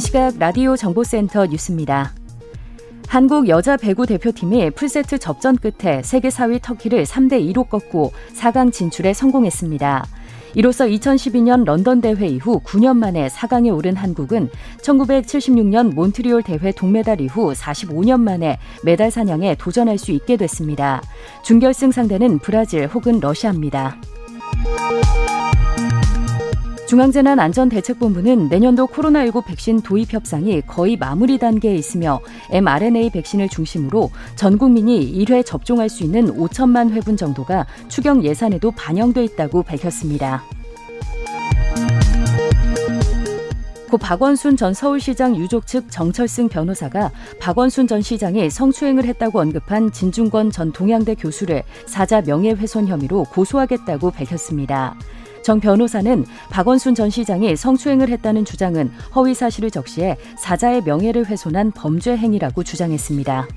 이 시각 라디오 정보센터 뉴스입니다. 한국 여자 배구 대표팀이 풀세트 접전 끝에 세계 4위 터키를 3대 2로 꺾고 4강 진출에 성공했습니다. 이로써 2012년 런던 대회 이후 9년 만에 4강에 오른 한국은 1976년 몬트리올 대회 동메달 이후 45년 만에 메달 사냥에 도전할 수 있게 됐습니다. 준결승 상대는 브라질 혹은 러시아입니다. 중앙재난안전대책본부는 내년도 코로나19 백신 도입 협상이 거의 마무리 단계에 있으며 mRNA 백신을 중심으로 전 국민이 1회 접종할 수 있는 5천만 회분 정도가 추경 예산에도 반영돼 있다고 밝혔습니다. 고 박원순 전 서울시장 유족 측 정철승 변호사가 박원순 전 시장이 성추행을 했다고 언급한 진중권 전 동양대 교수를 사자 명예훼손 혐의로 고소하겠다고 밝혔습니다. 정 변호사는 박원순 전 시장이 성추행을 했다는 주장은 허위 사실을 적시해 사자의 명예를 훼손한 범죄 행위라고 주장했습니다.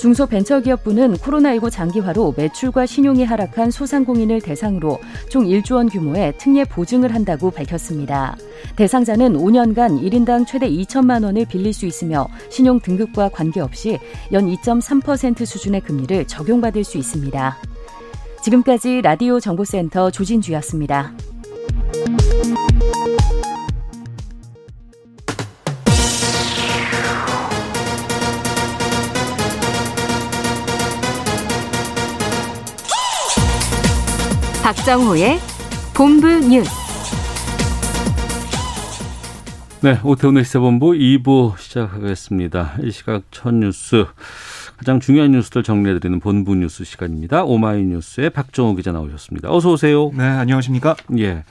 중소벤처기업부는 코로나19 장기화로 매출과 신용이 하락한 소상공인을 대상으로 총 1조 원 규모의 특례 보증을 한다고 밝혔습니다. 대상자는 5년간 1인당 최대 2천만 원을 빌릴 수 있으며 신용 등급과 관계없이 연 2.3% 수준의 금리를 적용받을 수 있습니다. 지금까지 라디오 정보센터 조진주였습니다. 박정호의 본부 뉴스. 네, 오태훈의 시사본부 2부 시작하겠습니다. 이 시각 첫 뉴스. 가장 중요한 뉴스들 정리해드리는 본부 뉴스 시간입니다. 오마이뉴스의 박정호 기자 나오셨습니다. 어서 오세요. 네, 안녕하십니까? 예.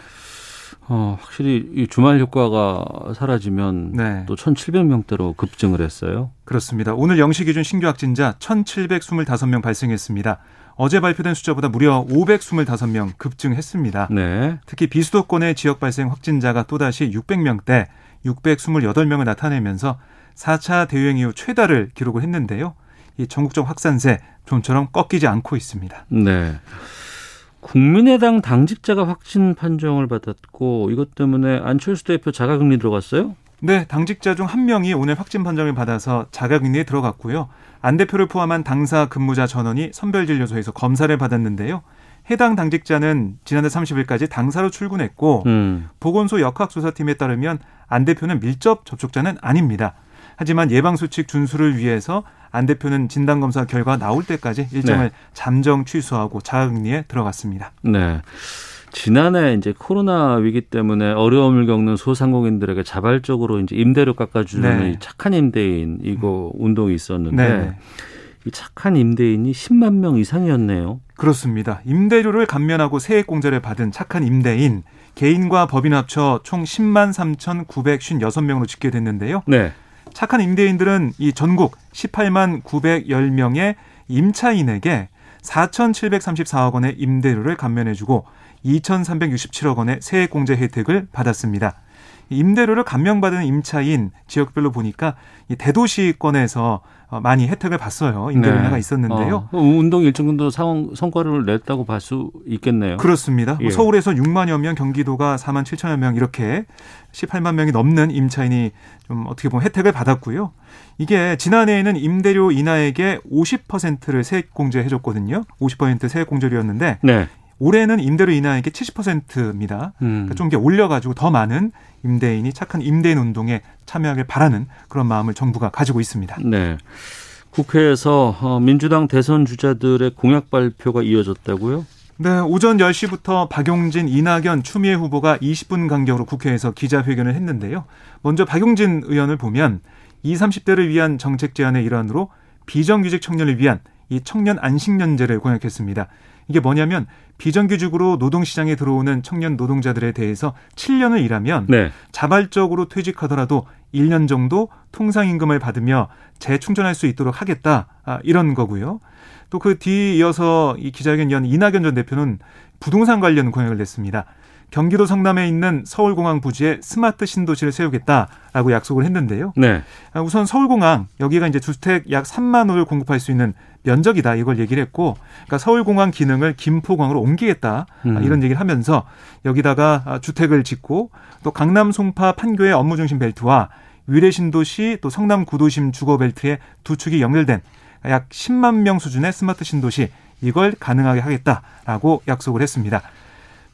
어, 확실히 이 주말 효과가 사라지면 네. 또 1,700명대로 급증을 했어요. 그렇습니다. 오늘 영시 기준 신규 확진자 1,725명 발생했습니다. 어제 발표된 숫자보다 무려 525명 급증했습니다. 네. 특히 비수도권의 지역 발생 확진자가 또다시 600명대 628명을 나타내면서 4차 대유행 이후 최다를 기록을 했는데요. 이 전국적 확산세 좀처럼 꺾이지 않고 있습니다. 네. 국민의당 당직자가 확진 판정을 받았고 이것 때문에 안철수 대표 자가격리 들어갔어요? 네, 당직자 중 한 명이 오늘 확진 판정을 받아서 자가격리에 들어갔고요. 안 대표를 포함한 당사 근무자 전원이 선별진료소에서 검사를 받았는데요. 해당 당직자는 지난해 30일까지 당사로 출근했고 음. 보건소 역학조사팀에 따르면 안 대표는 밀접 접촉자는 아닙니다. 하지만 예방수칙 준수를 위해서 안 대표는 진단 검사 결과 나올 때까지 일정을 네. 잠정 취소하고 자가격리에 들어갔습니다. 네. 지난해 이제 코로나 위기 때문에 어려움을 겪는 소상공인들에게 자발적으로 이제 임대료 깎아주는 네. 이 착한 임대인 이거 운동이 있었는데 네. 이 착한 임대인이 10만 명 이상이었네요. 그렇습니다. 임대료를 감면하고 세액 공제를 받은 착한 임대인 개인과 법인 합쳐 총 10만 3,956명으로 집계됐는데요. 네. 착한 임대인들은 이 전국 18만 910명의 임차인에게 4,734억 원의 임대료를 감면해주고 2,367억 원의 세액공제 혜택을 받았습니다. 임대료를 감면받은 임차인 지역별로 보니까 이 대도시권에서 어, 많이 혜택을 봤어요. 임대료 인하가 있었는데요. 어, 운동 일정 정도 상황 성과를 냈다고 볼 수 있겠네요. 그렇습니다. 예. 서울에서 6만여 명, 경기도가 4만 7천여 명 이렇게 18만 명이 넘는 임차인이 좀 어떻게 보면 혜택을 받았고요. 이게 지난해에는 임대료 인하액의 50%를 세액 공제해 줬거든요. 50% 세액 공제료였는데 네. 올해는 임대료 인하액의 70%입니다. 음. 그러니까 좀 이렇게 올려가지고 더 많은 임대인이 착한 임대인 운동에 참여하길 바라는 그런 마음을 정부가 가지고 있습니다. 네. 국회에서 어, 민주당 대선 주자들의 공약 발표가 이어졌다고요? 네, 오전 10시부터 박용진, 이낙연, 추미애 후보가 20분 간격으로 국회에서 기자회견을 했는데요. 먼저 박용진 의원을 보면 20, 30대를 위한 정책 제안의 일환으로 비정규직 청년을 위한 이 청년 안식년제를 공약했습니다. 이게 뭐냐면 비정규직으로 노동시장에 들어오는 청년 노동자들에 대해서 7년을 일하면 네. 자발적으로 퇴직하더라도 1년 정도 통상임금을 받으며 재충전할 수 있도록 하겠다. 아, 이런 거고요. 또 그 뒤이어서 이 기자회견 연 이낙연 전 대표는 부동산 관련 공약을 냈습니다. 경기도 성남에 있는 서울공항 부지에 스마트 신도시를 세우겠다라고 약속을 했는데요. 네. 아, 우선 서울공항 여기가 이제 주택 약 3만 호를 공급할 수 있는 면적이다 이걸 얘기를 했고, 그러니까 서울공항 기능을 김포공항으로 옮기겠다 아, 음. 이런 얘기를 하면서 여기다가 아, 주택을 짓고 또 강남 송파 판교의 업무 중심 벨트와 위례 신도시 또 성남 구도심 주거 벨트의 두 축이 연결된 약 10만 명 수준의 스마트 신도시 이걸 가능하게 하겠다라고 약속을 했습니다.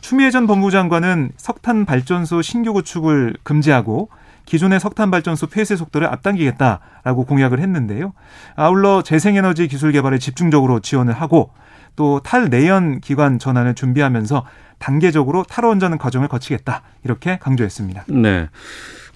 추미애 전 법무부 장관은 석탄 발전소 신규 구축을 금지하고 기존의 석탄 발전소 폐쇄 속도를 앞당기겠다라고 공약을 했는데요. 아울러 재생에너지 기술 개발에 집중적으로 지원을 하고 또 탈내연 기관 전환을 준비하면서 단계적으로 탈원전 과정을 거치겠다 이렇게 강조했습니다. 네.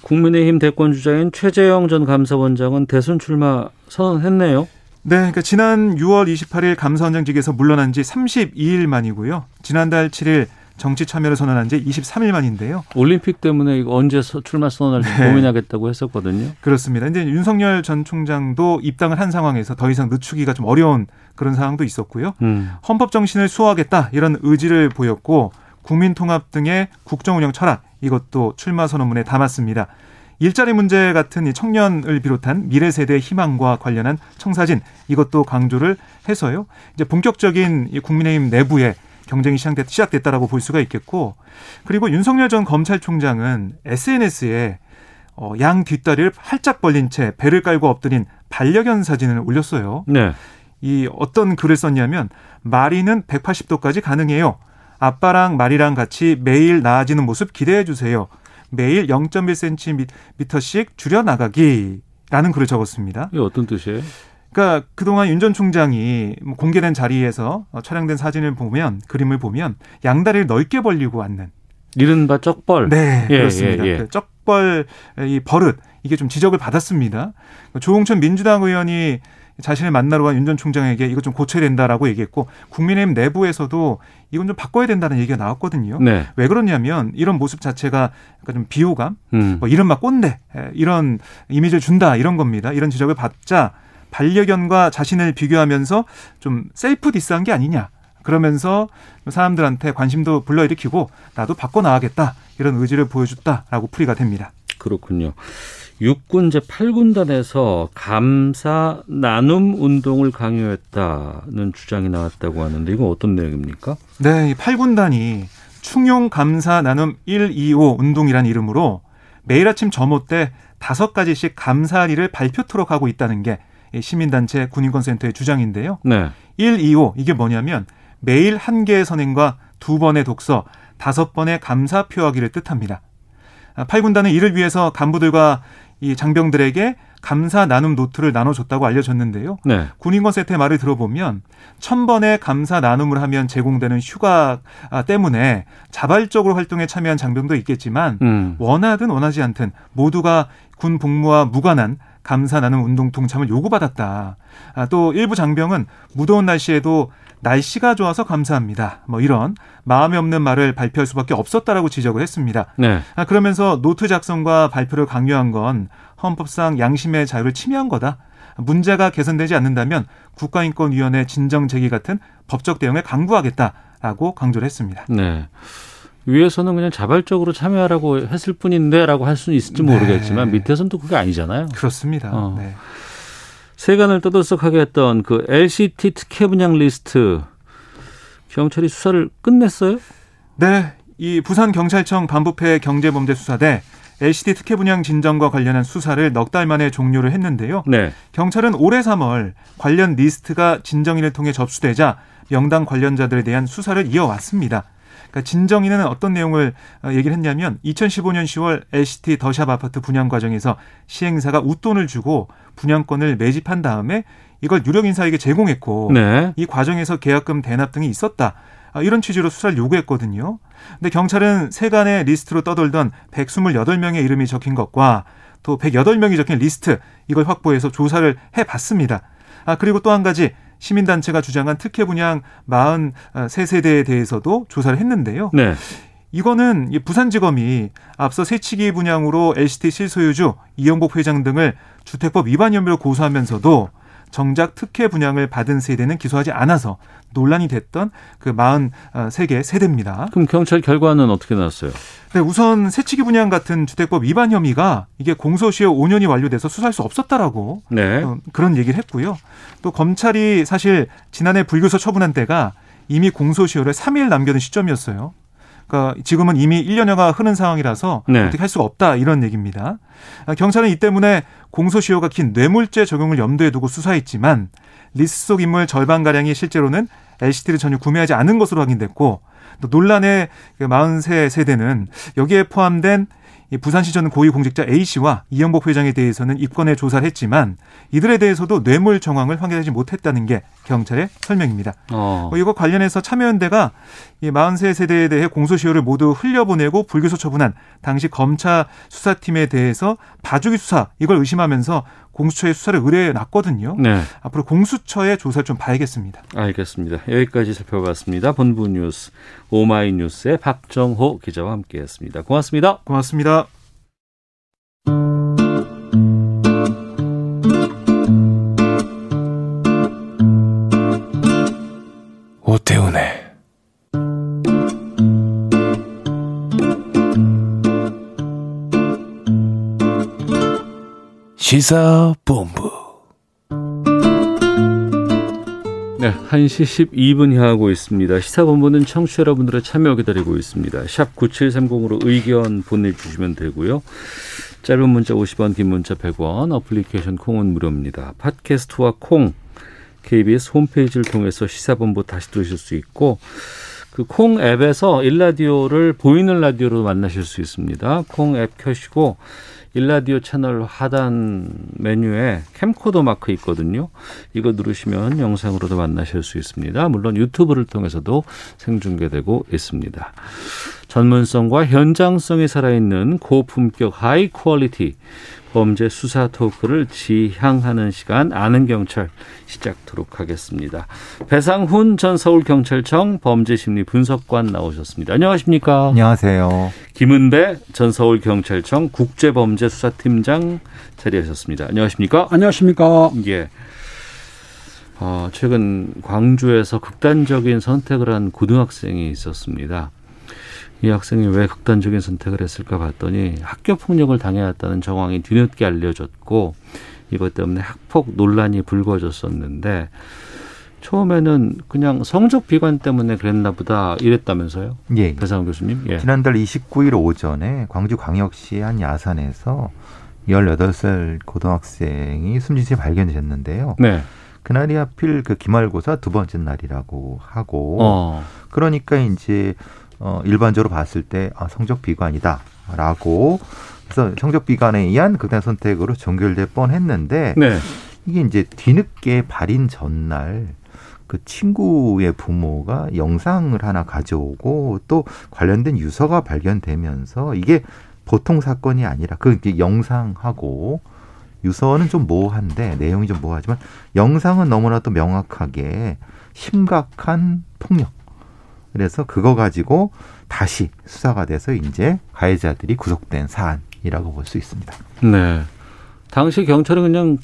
국민의힘 대권 주자인 최재형 전 감사원장은 대선 출마 선언했네요. 네, 그러니까 지난 6월 28일 감사원장직에서 물러난 지 32일 만이고요. 지난달 7일 정치 참여를 선언한 지 23일 만인데요. 올림픽 때문에 이거 언제 서- 출마 선언할지 네. 고민하겠다고 했었거든요. 그렇습니다. 근데 윤석열 전 총장도 입당을 한 상황에서 더 이상 늦추기가 좀 어려운 그런 상황도 있었고요. 음. 헌법 정신을 수호하겠다 이런 의지를 보였고 국민 통합 등의 국정 운영 철학 이것도 출마 선언문에 담았습니다. 일자리 문제 같은 이 청년을 비롯한 미래 세대의 희망과 관련한 청사진 이것도 강조를 해서요. 이제 본격적인 이 국민의힘 내부에 경쟁이 시작됐, 시작됐다라고 볼 수가 있겠고 그리고 윤석열 전 검찰총장은 SNS에 어, 양 뒷다리를 활짝 벌린 채 배를 깔고 엎드린 반려견 사진을 올렸어요. 네. 이 어떤 글을 썼냐면 마리는 180도까지 가능해요. 아빠랑 마리랑 같이 매일 나아지는 모습 기대해 주세요. 매일 0.1cm씩 줄여 나가기라는 글을 적었습니다. 이게 어떤 뜻이에요? 그러니까 그동안 윤 전 총장이 뭐 공개된 자리에서 어, 촬영된 사진을 보면 그림을 보면 양다리를 넓게 벌리고 앉는 이른바 쩍벌. 네, 예, 그렇습니다. 예, 예. 그 쩍벌 이 버릇 이게 좀 지적을 받았습니다. 조홍천 민주당 의원이 자신을 만나러 간 윤 전 총장에게 이거 좀 고쳐야 된다라고 얘기했고 국민의힘 내부에서도 이건 좀 바꿔야 된다는 얘기가 나왔거든요. 네. 왜 그러냐면 이런 모습 자체가 약간 좀 비호감, 음. 뭐 이른바 꼰대 에, 이런 이미지를 준다 이런 겁니다. 이런 지적을 받자 반려견과 자신을 비교하면서 좀 셀프 디스한 게 아니냐. 그러면서 사람들한테 관심도 불러일으키고 나도 바꿔 나가겠다 이런 의지를 보여줬다라고 풀이가 됩니다. 그렇군요. 육군 제8군단에서 감사 나눔 운동을 강요했다는 주장이 나왔다고 하는데 이건 어떤 내용입니까? 네, 이 8군단이 충용 감사 나눔 1, 2, 5 운동이라는 이름으로 매일 아침 점호 때 다섯 가지씩 감사리를 발표토록 하고 있다는 게이 시민단체 군인권센터의 주장인데요. 네. 1, 2, 5 이게 뭐냐면 매일 한 개의 선행과 두 번의 독서, 다섯 번의 감사 표하기를 뜻합니다. 8군단은 이를 위해서 간부들과 이 장병들에게 감사 나눔 노트를 나눠줬다고 알려졌는데요. 네. 군인권 세트의 말을 들어보면 천 번의 감사 나눔을 하면 제공되는 휴가 아, 때문에 자발적으로 활동에 참여한 장병도 있겠지만 음. 원하든 원하지 않든 모두가 군 복무와 무관한 감사 나눔 운동 동참을 요구받았다. 아, 또 일부 장병은 무더운 날씨에도 날씨가 좋아서 감사합니다. 뭐 이런 마음에 없는 말을 발표할 수밖에 없었다라고 지적을 했습니다. 네. 아, 그러면서 노트 작성과 발표를 강요한 건 헌법상 양심의 자유를 침해한 거다. 문제가 개선되지 않는다면 국가인권위원회 진정 제기 같은 법적 대응을 강구하겠다라고 강조를 했습니다. 네. 위에서는 그냥 자발적으로 참여하라고 했을 뿐인데라고 할 수는 있을지 네. 모르겠지만 밑에서는 또 그게 아니잖아요. 그렇습니다. 어. 네. 세간을 떠들썩하게 했던 그 LCT 특혜 분양 리스트 경찰이 수사를 끝냈어요? 네, 이 부산 경찰청 반부패 경제범죄수사대 LCT 특혜 분양 진정과 관련한 수사를 넉 달 만에 종료를 했는데요. 네. 경찰은 올해 3월 관련 리스트가 진정인을 통해 접수되자 명단 관련자들에 대한 수사를 이어왔습니다. 그러니까 진정인은 어떤 내용을 어, 얘기를 했냐면 2015년 10월 LCT 더샵 아파트 분양 과정에서 시행사가 웃돈을 주고 분양권을 매집한 다음에 이걸 유력 인사에게 제공했고 네. 이 과정에서 계약금 대납 등이 있었다. 아, 이런 취지로 수사를 요구했거든요. 근데 경찰은 세간의 리스트로 떠돌던 128명의 이름이 적힌 것과 또 108명이 적힌 리스트 이걸 확보해서 조사를 해 봤습니다. 아 그리고 또 한 가지 시민단체가 주장한 특혜 분양 43세대에 대해서도 조사를 했는데요. 네. 이거는 부산지검이 앞서 새치기 분양으로 LCT 실소유주 이영복 회장 등을 주택법 위반 혐의로 고소하면서도 정작 특혜 분양을 받은 세대는 기소하지 않아서 논란이 됐던 그 43개 세대입니다. 그럼 경찰 결과는 어떻게 나왔어요? 네, 우선 새치기 분양 같은 주택법 위반 혐의가 이게 공소시효 5년이 완료돼서 수사할 수 없었다라고 네. 어, 그런 얘기를 했고요. 또 검찰이 사실 지난해 불교서 처분한 때가 이미 공소시효를 3일 남겨둔 시점이었어요. 그러니까 지금은 이미 1년여가 흐른 상황이라서 네. 어떻게 할 수가 없다 이런 얘기입니다. 아, 경찰은 이 때문에 공소시효가 긴 뇌물죄 적용을 염두에 두고 수사했지만 리스트 속 인물 절반 가량이 실제로는 LCT를 전혀 구매하지 않은 것으로 확인됐고 또 논란의 43세대는 그 여기에 포함된 부산시 전 고위공직자 A씨와 이영복 회장에 대해서는 입건해 조사를 했지만 이들에 대해서도 뇌물 정황을 확인하지 못했다는 게 경찰의 설명입니다. 어. 뭐 이거 관련해서 참여연대가 이 43세대에 대해 공소시효를 모두 흘려보내고 불기소 처분한 당시 검찰 수사팀에 대해서 봐주기 수사 이걸 의심하면서 공수처에 수사를 의뢰해 놨거든요. 네. 앞으로 공수처의 조사를 좀 봐야겠습니다. 알겠습니다. 여기까지 살펴봤습니다. 본부 뉴스 오마이뉴스의 박정호 기자와 함께했습니다. 고맙습니다. 고맙습니다. 오태훈의 시사본부. 네, 1시 12분 향하고 있습니다. 시사본부는 청취자 여러분들의 참여 기다리고 있습니다. 샵 9730으로 의견 보내주시면 되고요. 짧은 문자 50원, 긴 문자 100원, 어플리케이션 콩은 무료입니다. 팟캐스트와 콩, KBS 홈페이지를 통해서 시사본부 다시 들으실 수 있고, 그 콩 앱에서 일라디오를 보이는 라디오로 만나실 수 있습니다. 콩 앱 켜시고, 일라디오 채널 하단 메뉴에 캠코더 마크 있거든요. 이거 누르시면 영상으로도 만나실 수 있습니다. 물론 유튜브를 통해서도 생중계되고 있습니다. 전문성과 현장성이 살아있는 고품격 high quality 범죄 수사 토크를 지향하는 시간 아는 경찰 시작하도록 하겠습니다. 배상훈 전 서울경찰청 범죄심리 분석관 나오셨습니다. 안녕하십니까? 안녕하세요. 김은배 전 서울경찰청 국제범죄수사팀장 자리하셨습니다. 안녕하십니까? 안녕하십니까? 예. 어, 최근 광주에서 극단적인 선택을 한 고등학생이 있었습니다. 이 학생이 왜 극단적인 선택을 했을까 봤더니 학교 폭력을 당해왔다는 정황이 뒤늦게 알려졌고 이것 때문에 학폭 논란이 불거졌었는데 처음에는 그냥 성적 비관 때문에 그랬나 보다 이랬다면서요? 예. 배상훈 교수님. 예. 지난달 29일 오전에 광주광역시 한 야산에서 18살 고등학생이 숨진 채 발견됐는데요. 네. 그날이 하필 그 기말고사 두 번째 날이라고 하고 어. 그러니까 이제 어, 일반적으로 봤을 때 아, 성적 비관이다라고. 그래서 성적 비관에 의한 극단 선택으로 전결될 뻔했는데 네. 이게 이제 뒤늦게 발인 전날 그 친구의 부모가 영상을 하나 가져오고 또 관련된 유서가 발견되면서 이게 보통 사건이 아니라 그 영상하고 유서는 좀 모호한데 내용이 좀 모호하지만 영상은 너무나도 명확하게 심각한 폭력 그래서 그거 가지고 다시 수사가 돼서 이제 가해자들이 구속된 사안이라고 볼 수 있습니다. 네. 당시 경찰은 그냥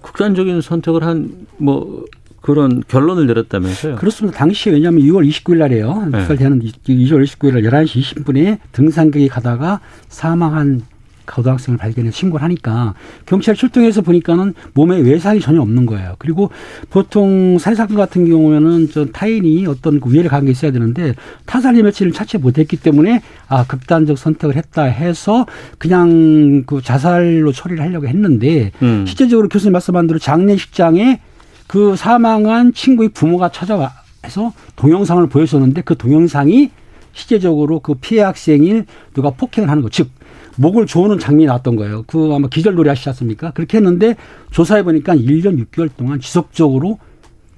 극단적인 선택을 한 뭐 그런 결론을 내렸다면서요? 그렇습니다. 당시 왜냐하면 6월 29일 날이에요. 네. 되는 2월 29일 날 11시 20분에 등산객이 가다가 사망한 고등학생을 발견해 신고를 하니까 경찰 출동해서 보니까는 몸에 외상이 전혀 없는 거예요. 그리고 보통 살사건 같은 경우에는 저 타인이 어떤 그 위해를 가한 게 있어야 되는데 타살의 며칠을 찾지 못했기 때문에 아 극단적 선택을 했다 해서 그냥 그 자살로 처리를 하려고 했는데 음. 실제적으로 교수님 말씀한 대로 장례식장에 그 사망한 친구의 부모가 찾아와서 동영상을 보여줬는데 그 동영상이 실제적으로 그 피해 학생이 누가 폭행을 하는 거, 즉 목을 조는 장면이 나왔던 거예요. 그 아마 기절놀이 하시지 않습니까? 그렇게 했는데 조사해 보니까 1년 6개월 동안 지속적으로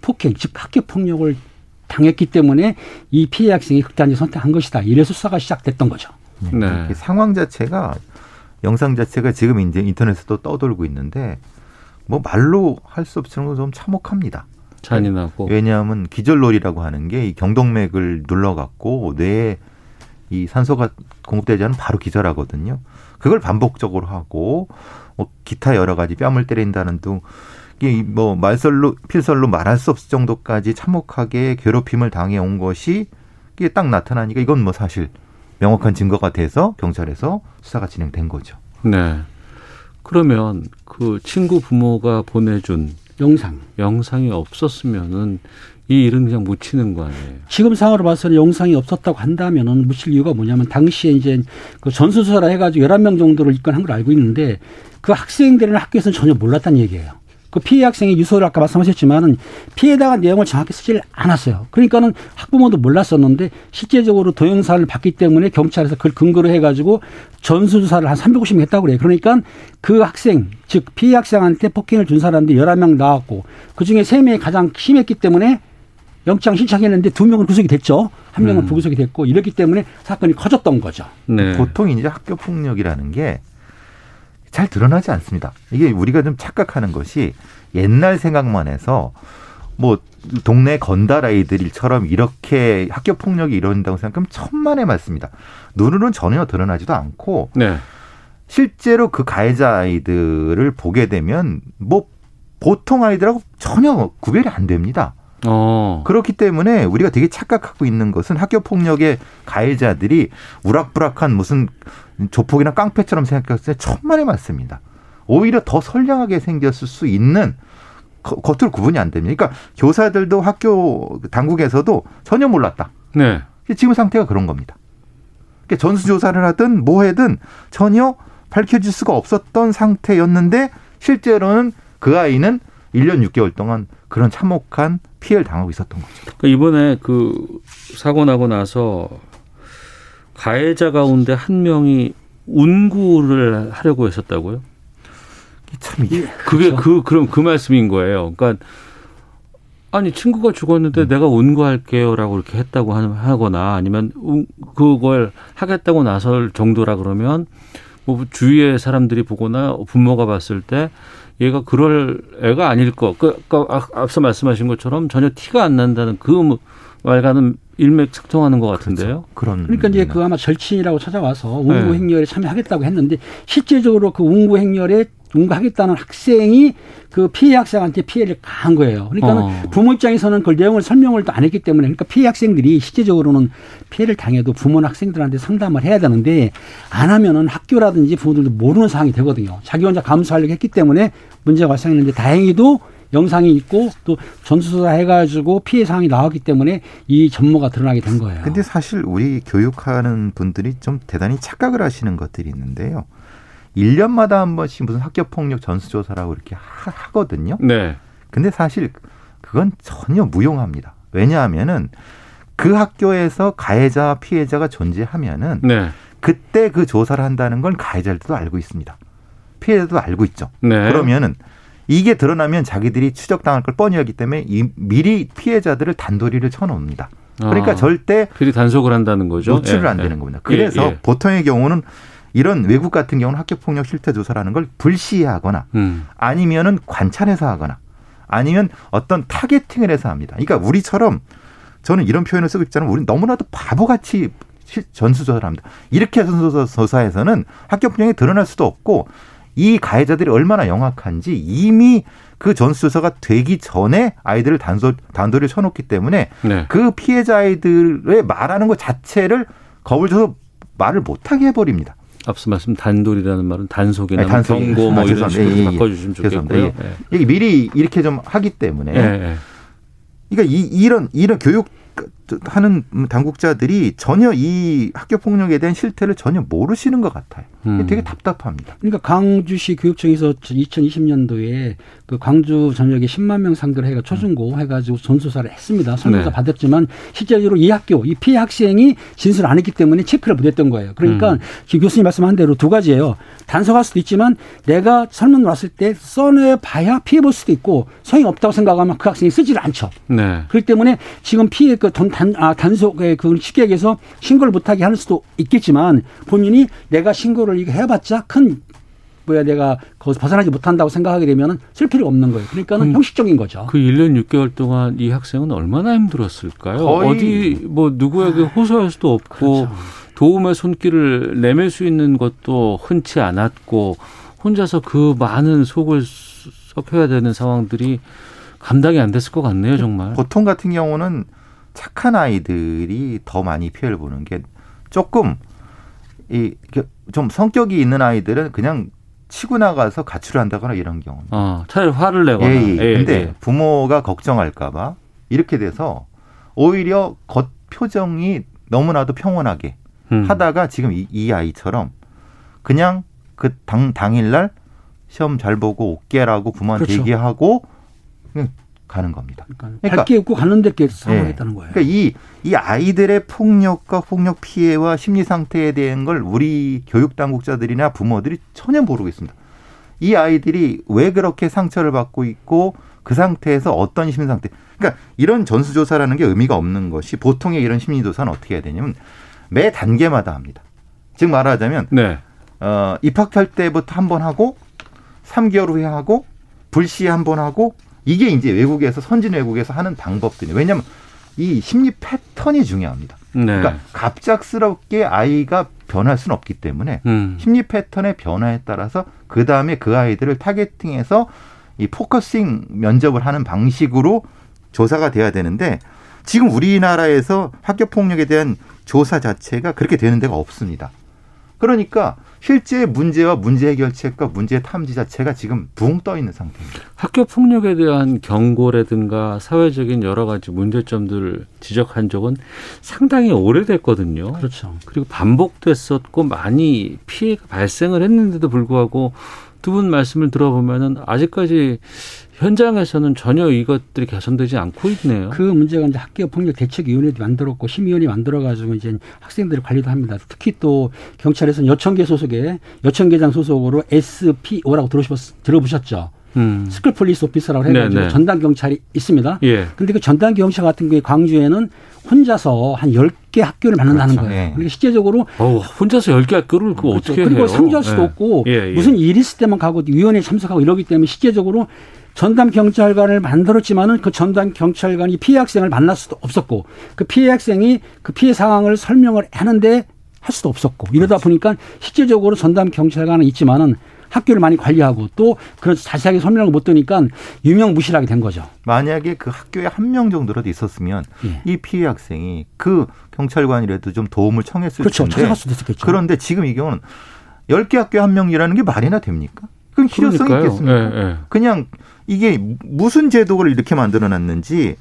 폭행, 즉 학교 폭력을 당했기 때문에 이 피해 학생이 극단적 선택한 것이다. 이래서 수사가 시작됐던 거죠. 네. 상황 자체가 영상 자체가 지금 이제 인터넷에도 떠돌고 있는데 뭐 말로 할 수 없을 정도로 좀 참혹합니다. 잔인하고. 왜냐하면 기절놀이라고 하는 게 이 경동맥을 눌러갖고 뇌에 이 산소가 공급되지 않으면 바로 기절하거든요. 그걸 반복적으로 하고 뭐 기타 여러 가지 뺨을 때린다는 등 이게 뭐 말설로 필설로 말할 수 없을 정도까지 참혹하게 괴롭힘을 당해 온 것이 이게 딱 나타나니까 이건 뭐 사실 명확한 증거가 돼서 경찰에서 수사가 진행된 거죠. 네. 그러면 그 친구 부모가 보내준 영상 영상이 없었으면은 이 일은 그냥 묻히는 거 아니에요? 지금 상황으로 봐서는 영상이 없었다고 한다면은 묻힐 이유가 뭐냐면 당시에 이제 그 전수조사를 해가지고 열한 명 정도를 입건한 걸 알고 있는데 그 학생들은 학교에서는 전혀 몰랐다는 얘기예요. 그 피해 학생의 유서를 아까 말씀하셨지만은 피해다가 내용을 정확히 쓰질 않았어요. 그러니까는 학부모도 몰랐었는데 실제적으로 동영상을 봤기 때문에 경찰에서 그걸 근거로 해가지고 전수조사를 한 350명 했다고 그래요. 그러니까 그 학생, 즉 피해 학생한테 폭행을 준 사람들이 11명 나왔고 그 중에 3명이 가장 심했기 때문에 영장 신청했는데 두 명은 구속이 됐죠. 한 명은 음. 불구속이 됐고 이렇기 때문에 사건이 커졌던 거죠. 네. 보통 이제 학교 폭력이라는 게 잘 드러나지 않습니다. 이게 우리가 좀 착각하는 것이 옛날 생각만 해서 뭐 동네 건달 아이들처럼 이렇게 학교 폭력이 이루어진다고 생각하면 천만의 말씀입니다. 눈으로는 전혀 드러나지도 않고 네. 실제로 그 가해자 아이들을 보게 되면 뭐 보통 아이들하고 전혀 구별이 안 됩니다. 어. 그렇기 때문에 우리가 되게 착각하고 있는 것은 학교 폭력의 가해자들이 우락부락한 무슨 조폭이나 깡패처럼 생각했을 때 천만에 맞습니다. 오히려 더 선량하게 생겼을 수 있는 겉으로 구분이 안 됩니다. 그러니까 교사들도 학교 당국에서도 전혀 몰랐다. 네. 지금 상태가 그런 겁니다. 그러니까 전수조사를 하든 뭐 하든 전혀 밝혀질 수가 없었던 상태였는데 실제로는 그 아이는 1년 6개월 동안 그런 참혹한 피해를 당하고 있었던 거죠. 그러니까 이번에 그 사고 나고 나서 가해자 가운데 한 명이 운구를 하려고 했었다고요? 참 이게 그게 그렇죠. 그 그럼 그 말씀인 거예요. 그러니까 아니 친구가 죽었는데 음. 내가 운구할게요라고 이렇게 했다고 하거나 아니면 그걸 하겠다고 나설 정도라 그러면 뭐 주위의 사람들이 보거나 부모가 봤을 때 얘가 그럴 애가 아닐 거. 그, 그 앞서 말씀하신 것처럼 전혀 티가 안 난다는 그 말과는 일맥상통하는 것 같은데요. 그렇죠. 그런 그러니까 이제 그 아마 절친이라고 찾아와서 운구 네. 행렬에 참여하겠다고 했는데 실제적으로 그 운구 행렬에 응가하겠다는 학생이 그 피해 학생한테 피해를 가한 거예요. 그러니까 어. 부모 입장에서는 그 내용을 설명을 또 안 했기 때문에 그러니까 피해 학생들이 실제적으로는 피해를 당해도 부모나 학생들한테 상담을 해야 되는데 안 하면은 학교라든지 부모들도 모르는 상황이 되거든요. 자기 혼자 감수하려고 했기 때문에 문제가 발생했는데 다행히도 영상이 있고 또 전수조사 해가지고 피해 사항이 나왔기 때문에 이 전모가 드러나게 된 거예요. 근데 사실 우리 교육하는 분들이 좀 대단히 착각을 하시는 것들이 있는데요. 1년마다 한 번씩 무슨 학교 폭력 전수 조사라고 이렇게 하, 거든요 네. 근데 사실 그건 전혀 무용합니다. 왜냐하면은 그 학교에서 가해자 피해자가 존재하면은 네. 그때 그 조사를 한다는 건 가해자들도 알고 있습니다. 피해자도 알고 있죠. 네. 그러면은 이게 드러나면 자기들이 추적당할 걸 뻔히 알기 때문에 이 미리 피해자들을 단도리를 쳐놓습니다. 그러니까 아, 절대 미리 단속을 한다는 거죠. 노출을 예, 안 되는 예. 겁니다. 그래서 예, 예. 보통의 경우는 이런 외국 같은 경우는 학교 폭력 실태 조사라는 걸 불시하거나 음. 아니면은 관찰해서 하거나 아니면 어떤 타겟팅을 해서 합니다. 그러니까 우리처럼 저는 이런 표현을 쓰고 있잖아요. 우리는 너무나도 바보같이 전수조사를 합니다. 이렇게 전수조사에서는 학교 폭력이 드러날 수도 없고 이 가해자들이 얼마나 영악한지 이미 그 전수조사가 되기 전에 아이들을 단소, 단도리를 쳐놓기 때문에 네. 그 피해자 아이들의 말하는 것 자체를 겁을 줘서 말을 못하게 해버립니다. 앞서 말씀 단돌이라는 말은 단속이나 네, 단속, 경고 뭐 아, 이런 식으로 예, 예, 바꿔주시면 좋겠고요. 예. 예. 미리 이렇게 좀 하기 때문에 예, 예. 그러니까 이, 이런 이런 교육 하는 당국자들이 전혀 이 학교 폭력에 대한 실태를 전혀 모르시는 것 같아요. 음. 되게 답답합니다. 그러니까 광주시 교육청에서 2020년도에 그 광주 전역에 10만 명 상대로 해가 초중고 음. 해가지고 전수사를 했습니다. 설문조 네. 받았지만 실제로 이 학교 이 피해 학생이 진술을 안 했기 때문에 체크를 못했던 거예요. 그러니까 음. 교수님 말씀한 대로 두 가지예요. 단속할 수도 있지만 내가 설문 왔을 때 써내 봐야 피해 볼 수도 있고 소용이 없다고 생각하면 그 학생이 쓰지를 않죠. 네. 그렇기 때문에 지금 피해 그돈 단, 아, 단속의 그 쉽게 얘기해서 신고를 못하게 할 수도 있겠지만 본인이 내가 신고를 이거 해봤자 큰 정보에 내가 거기서 벗어나지 못한다고 생각하게 되면 쓸 필요가 없는 거예요. 그러니까는 음, 형식적인 거죠. 그 1년 6개월 동안 이 학생은 얼마나 힘들었을까요? 어디 뭐 누구에게 호소할 수도 없고 그렇죠. 도움의 손길을 내밀 수 있는 것도 흔치 않았고 혼자서 그 많은 속을 썩혀야 되는 상황들이 감당이 안 됐을 것 같네요, 정말. 보통 같은 경우는 착한 아이들이 더 많이 피해를 보는 게 조금 이 좀 성격이 있는 아이들은 그냥 치고 나가서 가출을 한다거나 이런 경우. 아, 차라리 화를 내거나. 예, 예. 근데 예. 부모가 걱정할까봐 이렇게 돼서 오히려 겉 표정이 너무나도 평온하게 음. 하다가 지금 이, 이, 아이처럼 그냥 그 당, 당일날 시험 잘 보고 올게라고 부모한테 그렇죠. 얘기하고 가는 겁니다. 그러니까, 그러니까 밝게 웃고 갔는데 그 상황했다는 거예요. 그러니까 이, 이 아이들의 폭력과 폭력 피해와 심리 상태에 대한 걸 우리 교육 당국자들이나 부모들이 전혀 모르고 있습니다. 이 아이들이 왜 그렇게 상처를 받고 있고 그 상태에서 어떤 심리 상태. 그러니까 이런 전수조사라는 게 의미가 없는 것이 보통의 이런 심리조사는 어떻게 해야 되냐면 매 단계마다 합니다. 즉 말하자면 네. 어, 입학할 때부터 한 번 하고 3개월 후에 하고 불시에 한번 하고 이게 이제 외국에서 선진 외국에서 하는 방법들이에요. 왜냐하면 이 심리 패턴이 중요합니다. 네. 그러니까 갑작스럽게 아이가 변할 수는 없기 때문에 음. 심리 패턴의 변화에 따라서 그 다음에 그 아이들을 타겟팅해서 이 focusing 면접을 하는 방식으로 조사가 돼야 되는데 지금 우리나라에서 학교 폭력에 대한 조사 자체가 그렇게 되는 데가 없습니다. 그러니까 실제 문제와 문제 해결책과 문제 탐지 자체가 지금 붕 떠 있는 상태입니다. 학교 폭력에 대한 경고라든가 사회적인 여러 가지 문제점들을 지적한 적은 상당히 오래됐거든요. 그렇죠. 그리고 반복됐었고 많이 피해가 발생을 했는데도 불구하고 두 분 말씀을 들어보면은 아직까지 현장에서는 전혀 이것들이 개선되지 않고 있네요. 그 문제가 이제 학교 폭력 대책위원회도 만들었고 심의위원회 만들어가지고 이제 학생들을 관리도 합니다. 특히 또 경찰에서는 여청계 소속의 여청계장 소속으로 SPO라고 들어보셨, 들어보셨죠? 음. school police officer라고 해가지고 네네. 네. 전담 경찰이 있습니다. 예. 그런데 그 전담 경찰 같은 경우에 광주에는 혼자서 한 10개 학교를 맡는다는 그렇죠. 거예요. 예. 그러니까 실제적으로 어, 혼자서 10개 학교를 그 그렇죠. 어떻게 그리고 해요? 상주할 수도 예. 없고 예, 예. 무슨 일 있을 때만 가고 위원회에 참석하고 이러기 때문에 실제적으로 전담 경찰관을 만들었지만은 그 전담 경찰관이 피해 학생을 만날 수도 없었고 그 피해 학생이 그 피해 상황을 설명을 하는데 할 수도 없었고 이러다 그렇지. 보니까 실제적으로 전담 경찰관은 있지만은 학교를 많이 관리하고 또 그런 자세하게 설명을 못 드니까 유명 무실하게 된 거죠. 만약에 그 학교에 한 명 정도라도 있었으면 예. 이 피해 학생이 그 경찰관이라도 좀 도움을 청했을 그렇죠. 텐데. 찾아갈 수도 있었겠죠. 그런데 지금 이 경우는 10개 학교에 한 명이라는 게 말이나 됩니까? 그럼 필요성이 있겠습니까? 예, 예. 그냥 이게 무슨 제도를 이렇게 만들어 놨는지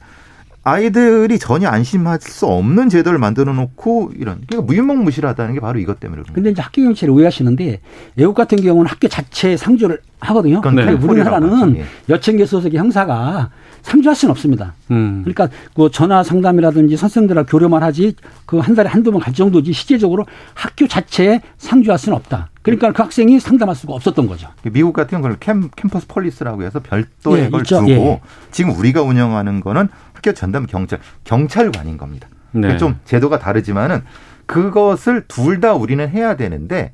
아이들이 전혀 안심할 수 없는 제도를 만들어 놓고 이런 그러니까 무유명무실하다는 게 바로 이것 때문에 그런데 이제 학교 경찰을 오해하시는데 외국 같은 경우는 학교 자체에 상주를 하거든요. 그러니까 우리나라는 예. 여천계 소속의 형사가 상주할 수는 없습니다. 음. 그러니까 그 전화 상담이라든지 선생들하고 교류만 하지 그 한 달에 한두 번 갈 정도지 실제적으로 학교 자체에 상주할 수는 없다. 그러니까 그 학생이 상담할 수가 없었던 거죠. 미국 같은 경우는 cam, campus police라고 해서 별도의 예, 걸 있죠. 두고 예. 지금 우리가 운영하는 거는 학교 전담 경찰 경찰관인 겁니다. 네. 좀 제도가 다르지만은 그것을 둘 다 우리는 해야 되는데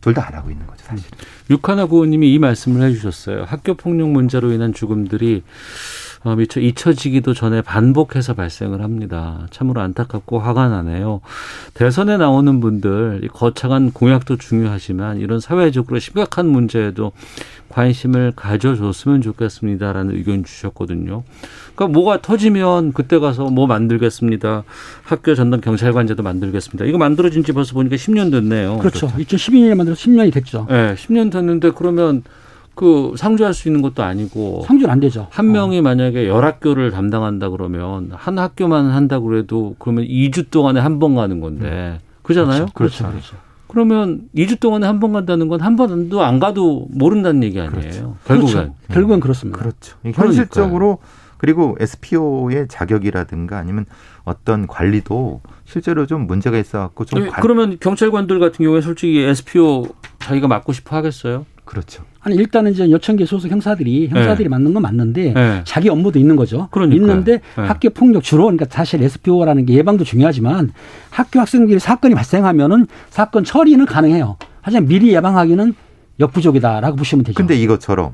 둘다안 하고 있는 거죠, 사실은. 육하나 구호님이 이 말씀을 해주셨어요. 학교 폭력 문제로 인한 죽음들이 어, 미처 잊혀지기도 전에 반복해서 발생을 합니다. 참으로 안타깝고 화가 나네요. 대선에 나오는 분들 거창한 공약도 중요하지만 이런 사회적으로 심각한 문제에도 관심을 가져줬으면 좋겠습니다라는 의견 주셨거든요. 그러니까 뭐가 터지면 그때 가서 뭐 만들겠습니다. 학교 전담 경찰관제도 만들겠습니다. 이거 만들어진 지 벌써 보니까 10년 됐네요. 그렇죠. 그렇죠. 2012년에 만들어서 10년이 됐죠. 네, 10년 됐는데 그러면 그 상주할 수 있는 것도 아니고 상주는 안 되죠. 한 명이 어. 만약에 열 학교를 담당한다 그러면 한 학교만 한다 그래도 그러면 2주 동안에 한 번 가는 건데. 음. 그잖아요? 그렇죠. 그렇죠. 그렇죠. 그러면 2주 동안에 한 번 간다는 건 한 번도 안 가도 모른다는 얘기 아니에요. 그렇죠. 결국은. 그렇죠. 결국은 그렇습니다. 그렇죠. 현실적으로 그리고 SPO의 자격이라든가 아니면 어떤 관리도 실제로 좀 문제가 있어 갖고 좀. 네, 관... 그러면 경찰관들 같은 경우에 솔직히 SPO 자기가 맡고 싶어 하겠어요? 그렇죠. 아니 일단은 이제 여천계 소속 형사들이 형사들이 네. 맞는 건 맞는데 네. 자기 업무도 있는 거죠. 그러니까요. 있는데 네. 학교 폭력 주로 그러니까 사실 SPO라는 게 예방도 중요하지만 학교 학생들이 사건이 발생하면은 사건 처리는 가능해요. 하지만 미리 예방하기는 역부족이다라고 보시면 되죠. 근데 이것처럼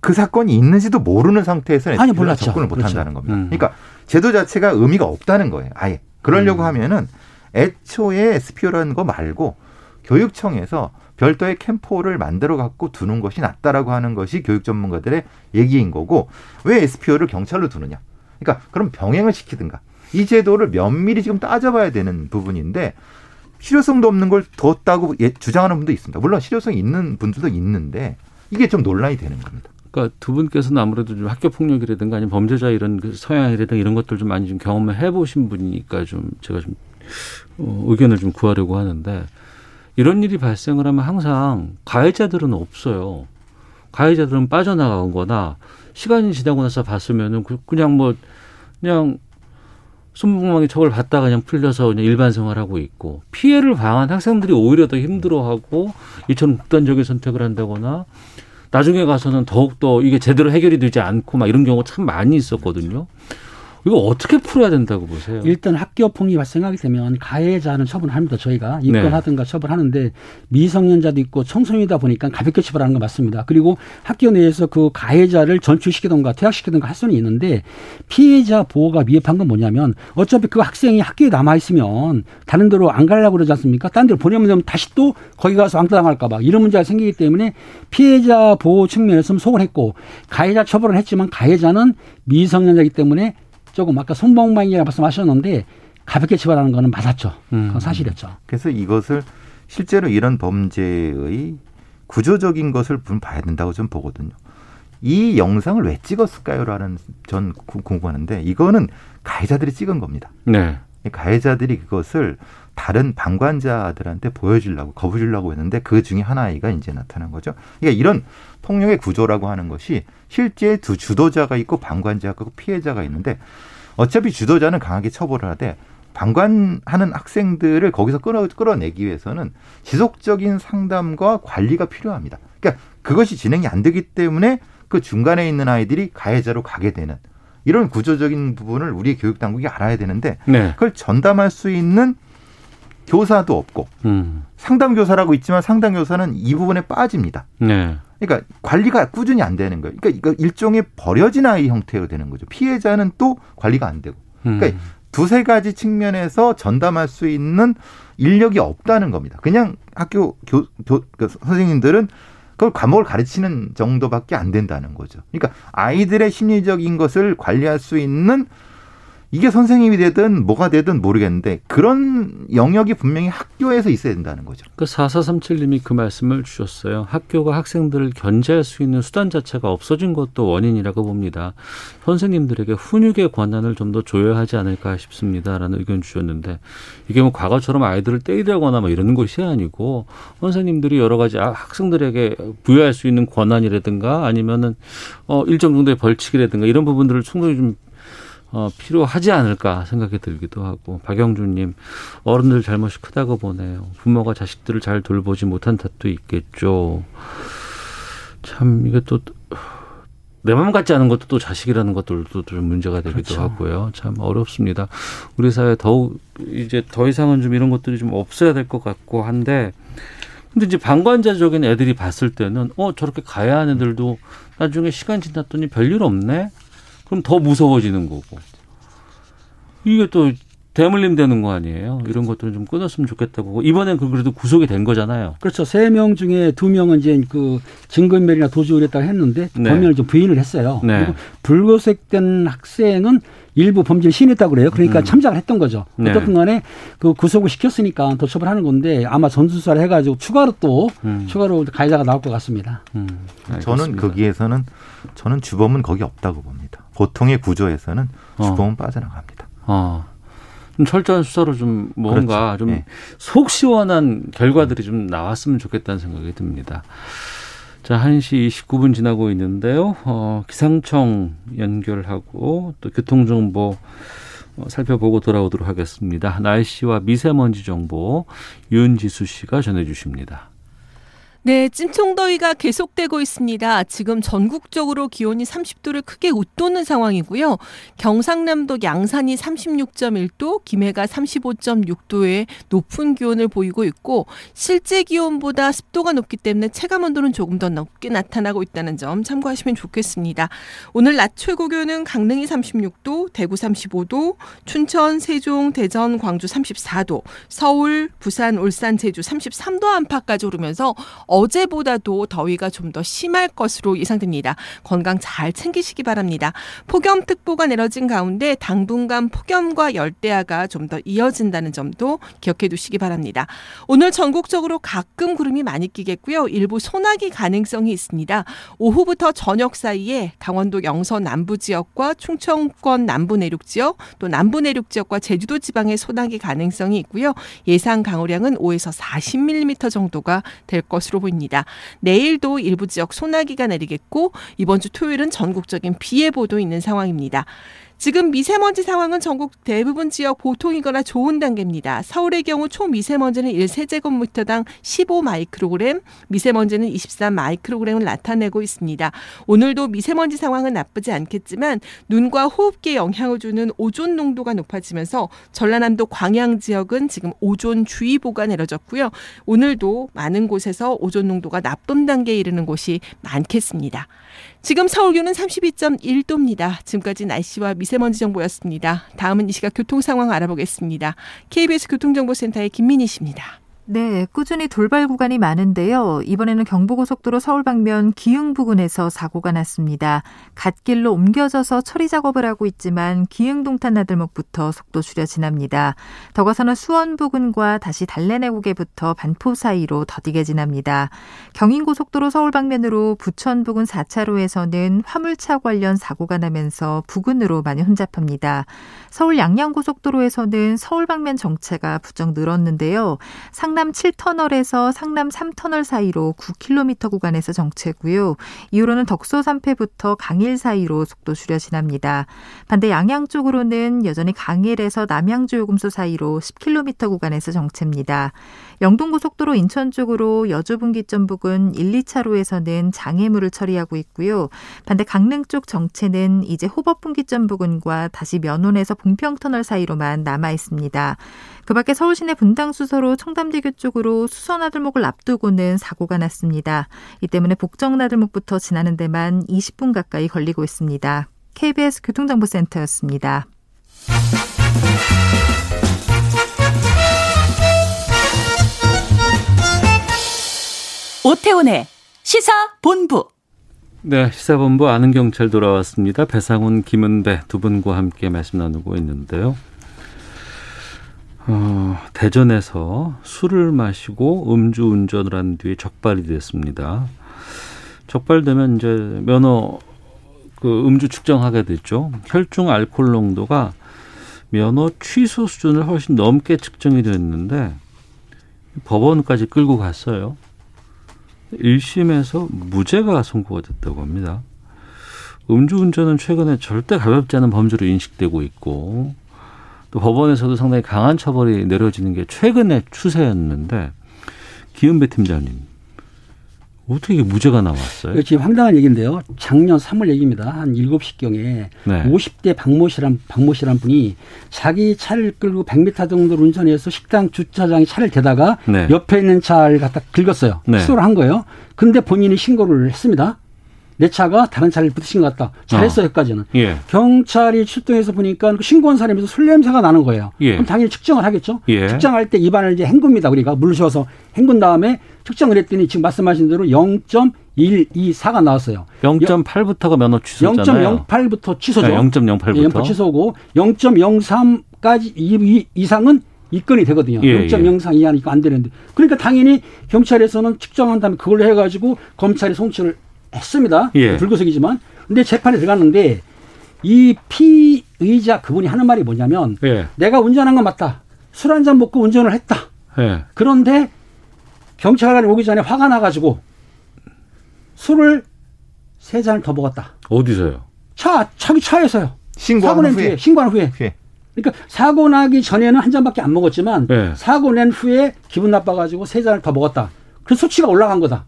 그 사건이 있는지도 모르는 상태에서 아니, 몰랐죠. 접근을 못 그렇죠. 한다는 겁니다. 음. 그러니까 제도 자체가 의미가 없다는 거예요. 아예. 그러려고 음. 하면은 애초에 SPO라는 거 말고 교육청에서 별도의 캠포를 만들어 갖고 두는 것이 낫다라고 하는 것이 교육 전문가들의 얘기인 거고 왜 SPO를 경찰로 두느냐? 그러니까 그럼 병행을 시키든가 이 제도를 면밀히 지금 따져봐야 되는 부분인데 실효성도 없는 걸 뒀다고 예- 주장하는 분도 있습니다. 물론 실효성이 있는 분들도 있는데 이게 좀 논란이 되는 겁니다. 그러니까 두 분께서는 아무래도 좀 학교 폭력이라든가 아니면 범죄자 이런 그 서양이라든가 이런 것들 좀 많이 좀 경험을 해보신 분이니까 좀 제가 좀 어, 의견을 좀 구하려고 하는데 이런 일이 발생을 하면 항상 가해자들은 없어요. 가해자들은 빠져나가거나 시간이 지나고 나서 봤으면은 그- 그냥 뭐 그냥 손목망이 척을 받다가 그냥 풀려서 그냥 일반 생활하고 있고 피해를 당한 학생들이 오히려 더 힘들어하고 이처럼 극단적인 선택을 한다거나 나중에 가서는 더욱더 이게 제대로 해결이 되지 않고 막 이런 경우가 참 많이 있었거든요. 이거 어떻게 풀어야 된다고 보세요? 일단 학교 폭력이 발생하게 되면 가해자는 처분합니다. 저희가 네. 입건하든가 처벌하는데 미성년자도 있고 청소년이다 보니까 가볍게 처벌하는 건 맞습니다. 그리고 학교 내에서 그 가해자를 전출시키던가 퇴학시키던가 할 수는 있는데 피해자 보호가 미흡한 건 뭐냐면 어차피 그 학생이 학교에 남아 있으면 다른 데로 안 가려고 그러지 않습니까? 딴 데로 보내면 다시 또 거기 가서 왕따 당할까 봐 이런 문제가 생기기 때문에 피해자 보호 측면에서는 속을 했고 가해자 처벌을 했지만 가해자는 미성년자이기 때문에 조금 아까 손방망이라고 말씀하셨는데 가볍게 처벌하는 거는 맞았죠. 그건 사실이었죠. 그래서 이것을 실제로 이런 범죄의 구조적인 것을 좀 봐야 된다고 좀 보거든요. 이 영상을 왜 찍었을까요라는 전 구- 궁금하는데 이거는 가해자들이 찍은 겁니다. 네. 이 가해자들이 그것을 다른 방관자들한테 보여주려고 거부주려고 했는데 그 중에 하나가 이제 나타난 거죠. 그러니까 이런 폭력의 구조라고 하는 것이 실제 두 주도자가 있고 방관자가 있고 피해자가 있는데 어차피 주도자는 강하게 처벌을 하되 방관하는 학생들을 거기서 끌어, 끌어내기 위해서는 지속적인 상담과 관리가 필요합니다. 그러니까 그것이 진행이 안 되기 때문에 그 중간에 있는 아이들이 가해자로 가게 되는 이런 구조적인 부분을 우리 교육 당국이 알아야 되는데 네. 그걸 전담할 수 있는 교사도 없고 음. 상담 교사라고 있지만 상담 교사는 이 부분에 빠집니다. 네. 그러니까 관리가 꾸준히 안 되는 거예요. 그러니까 이거 일종의 버려진 아이 형태로 되는 거죠. 피해자는 또 관리가 안 되고. 음. 그러니까 두세 가지 측면에서 전담할 수 있는 인력이 없다는 겁니다. 그냥 학교 교, 교그 선생님들은 그걸 과목을 가르치는 정도밖에 안 된다는 거죠. 그러니까 아이들의 심리적인 것을 관리할 수 있는 이게 선생님이 되든 뭐가 되든 모르겠는데 그런 영역이 분명히 학교에서 있어야 된다는 거죠. 그 4437님이 그 말씀을 주셨어요. 학교가 학생들을 견제할 수 있는 수단 자체가 없어진 것도 원인이라고 봅니다. 선생님들에게 훈육의 권한을 좀 더 줘야 하지 않을까 싶습니다라는 의견 주셨는데 이게 뭐 과거처럼 아이들을 때리거나 뭐 이러는 것이 아니고 선생님들이 여러 가지 아, 학생들에게 부여할 수 있는 권한이라든가 아니면은 어 일정 정도의 벌칙이라든가 이런 부분들을 충분히 좀 어, 필요하지 않을까 생각이 들기도 하고 박영준님 어른들 잘못이 크다고 보네요. 부모가 자식들을 잘 돌보지 못한 탓도 있겠죠. 참 이게 또 내 마음 같지 않은 것도 또 자식이라는 것들도 좀 문제가 되기도 그렇죠. 하고요. 참 어렵습니다. 우리 사회 더욱 이제 더 이상은 좀 이런 것들이 좀 없어야 될 것 같고 한데 근데 이제 방관자적인 애들이 봤을 때는 어 저렇게 가야 하는 애들도 나중에 시간 지났더니 별일 없네. 그럼 더 무서워지는 거고. 이게 또 대물림 되는 거 아니에요? 이런 것들은 좀 끊었으면 좋겠다고. 이번엔 그 그래도 구속이 된 거잖아요. 그렇죠. 세 명 중에 두 명은 이제 그 증거인멸이나 도주 를 했다고 했는데 네. 범인을 좀 부인을 했어요. 네. 그리고 불구속된 학생은 일부 범죄를 시인했다고 그래요. 그러니까 음. 참작을 했던 거죠. 네. 어떻든 간에 그 구속을 시켰으니까 더 처벌하는 건데 아마 전수사를 해가지고 추가로 또 음. 추가로 가해자가 나올 것 같습니다. 음, 저는. 거기에서는 저는 주범은 거기 없다고 봅니다. 보통의 구조에서는 어. 주범은 빠져나갑니다. 어. 좀 철저한 수사로 좀 뭔가 그렇죠. 좀 네. 속 시원한 결과들이 좀 나왔으면 좋겠다는 생각이 듭니다. 자, 1시 29분 지나고 있는데요. 어, 기상청 연결하고 또 교통정보 어, 살펴보고 돌아오도록 하겠습니다. 날씨와 미세먼지 정보 윤지수 씨가 전해 주십니다. 네, 찜통더위가 계속되고 있습니다. 지금 전국적으로 기온이 30도를 크게 웃도는 상황이고요. 경상남도 양산이 36.1도, 김해가 35.6도의 높은 기온을 보이고 있고 실제 기온보다 습도가 높기 때문에 체감 온도는 조금 더 높게 나타나고 있다는 점 참고하시면 좋겠습니다. 오늘 낮 최고 기온은 강릉이 36도, 대구 35도, 춘천, 세종, 대전, 광주 34도, 서울, 부산, 울산, 제주 33도 안팎까지 오르면서 어제보다도 더위가 좀 더 심할 것으로 예상됩니다. 건강 잘 챙기시기 바랍니다. 폭염특보가 내려진 가운데 당분간 폭염과 열대야가 좀 더 이어진다는 점도 기억해 두시기 바랍니다. 오늘 전국적으로 가끔 구름이 많이 끼겠고요. 일부 소나기 가능성이 있습니다. 오후부터 저녁 사이에 강원도 영서 남부 지역과 충청권 남부 내륙 지역 또 남부 내륙 지역과 제주도 지방에 소나기 가능성이 있고요. 예상 강우량은 5에서 40mm 정도가 될 것으로 보입니다. 내일도 일부 지역 소나기가 내리겠고 이번 주 토요일은 전국적인 비 예보도 있는 상황입니다. 지금 미세먼지 상황은 전국 대부분 지역 보통이거나 좋은 단계입니다. 서울의 경우 초미세먼지는 1세제곱미터당 15 마이크로그램, 미세먼지는 23 마이크로그램을 나타내고 있습니다. 오늘도 미세먼지 상황은 나쁘지 않겠지만 눈과 호흡기에 영향을 주는 오존 농도가 높아지면서 전라남도 광양 지역은 지금 오존 주의보가 내려졌고요. 오늘도 많은 곳에서 오존 농도가 나쁨 단계에 이르는 곳이 많겠습니다. 지금 서울 기온은 32.1도입니다. 지금까지 날씨와 미세먼지 정보였습니다. 다음은 이 시각 교통 상황 알아보겠습니다. KBS 교통정보센터의 김민희 씨입니다. 네, 꾸준히 돌발 구간이 많은데요. 이번에는 경부고속도로 서울 방면 기흥 부근에서 사고가 났습니다. 갓길로 옮겨져서 처리 작업을 하고 있지만 기흥 동탄 나들목부터 속도 줄여 지납니다. 더 가서는 수원 부근과 다시 달래내국에부터 반포 사이로 더디게 지납니다. 경인고속도로 서울 방면으로 부천 부근 4차로에서는 화물차 관련 사고가 나면서 부근으로 많이 혼잡합니다. 서울 양양고속도로에서는 서울 방면 정체가 부쩍 늘었는데요. 상 상남 7터널에서 상남 3터널 사이로 9km 구간에서 정체고요. 이후로는 덕소 3패부터 강일 사이로 속도 줄여 지납니다. 반대 양양 쪽으로는 여전히 강일에서 남양주 요금소 사이로 10km 구간에서 정체입니다. 영동고속도로 인천 쪽으로 여주분기점 부근 1, 2차로에서는 장애물을 처리하고 있고요. 반대 강릉 쪽 정체는 이제 호법분기점 부근과 다시 면원에서 봉평터널 사이로만 남아 있습니다. 그 밖에 서울 시내 분당 수서로 청담대교 쪽으로 수서나들목을 앞두고는 사고가 났습니다. 이 때문에 복정나들목부터 지나는 데만 20분 가까이 걸리고 있습니다. KBS 교통정보센터였습니다. 오태훈의 시사본부. 네, 시사본부 아는 경찰 돌아왔습니다. 배상훈, 김은배 두 분과 함께 말씀 나누고 있는데요. 어, 대전에서 술을 마시고 음주 운전을 한 뒤에 적발이 됐습니다. 적발되면 이제 면허 그 음주 측정하게 됐죠. 혈중 알코올 농도가 면허 취소 수준을 훨씬 넘게 측정이 됐는데 법원까지 끌고 갔어요. 1심에서 무죄가 선고가 됐다고 합니다. 음주운전은 최근에 절대 가볍지 않은 범죄로 인식되고 있고 또 법원에서도 상당히 강한 처벌이 내려지는 게 최근의 추세였는데 기은배 팀장님 어떻게 이게 무죄가 나왔어요? 지금 황당한 얘기인데요. 작년 3월 얘기입니다. 한 7시경에 네. 50대 박모 씨란 박모 씨란 분이 자기 차를 끌고 100m 정도를 운전해서 식당 주차장에 차를 대다가 네. 옆에 있는 차를 갖다 긁었어요. 네. 수소를 한 거예요. 근데 본인이 신고를 했습니다. 내 차가 다른 차를 부딪힌 것 같다. 잘했어 어. 여기까지는. 예. 경찰이 출동해서 보니까 그 신고한 사람에서 술 냄새가 나는 거예요. 예. 그럼 당연히 측정을 하겠죠. 예. 측정할 때 입안을 이제 헹굽니다. 우리가 물을 줘서 헹군 다음에 측정을 했더니 지금 말씀하신 대로 0.124가 나왔어요. 0.8부터가 면허 취소잖아요. 0.08부터 취소죠. 네, 0.08부터. 네, 0 취소고 0.03까지 이, 이상은 입건이 되거든요. 예, 0.03 예. 이하니까 안 되는데. 그러니까 당연히 경찰에서는 측정한 다음에 그걸로 해가지고 검찰이 송치를 했습니다. 예. 불구속이지만. 근데 재판에 들어갔는데 이 피의자 그분이 하는 말이 뭐냐면 예. 내가 운전한 건 맞다. 술 한 잔 먹고 운전을 했다. 예. 그런데 경찰관이 오기 전에 화가 나가지고 술을 세 잔을 더 먹었다. 어디서요? 차, 자기 차에서요. 신고한 후에. 후에. 신고한 후에. 후에. 그러니까 사고 나기 전에는 한 잔밖에 안 먹었지만 예. 사고 낸 후에 기분 나빠가지고 세 잔을 더 먹었다. 그 수치가 올라간 거다.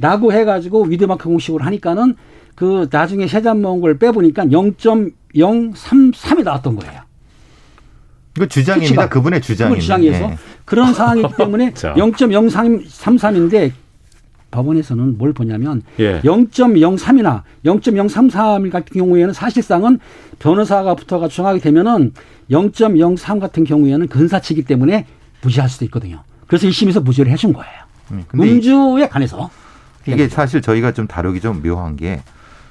라고 해가지고 위드마크 공식으로 하니까는 그 나중에 세 잔 먹은 걸 빼보니까 0.033이 나왔던 거예요. 이거 주장입니다. 수치가. 그분의 주장입니다. 주장이어서 네. 그런 상황이기 때문에 0.033인데 법원에서는 뭘 보냐면 예. 0.03이나 0.033 같은 경우에는 사실상은 변호사가 붙어가 주장하게 되면은 0.03 같은 경우에는 근사치기 때문에 무시할 수도 있거든요. 그래서 1심에서 무죄를 해준 거예요. 음, 음주에 관해서. 이게 사실 저희가 좀 다루기 좀 묘한 게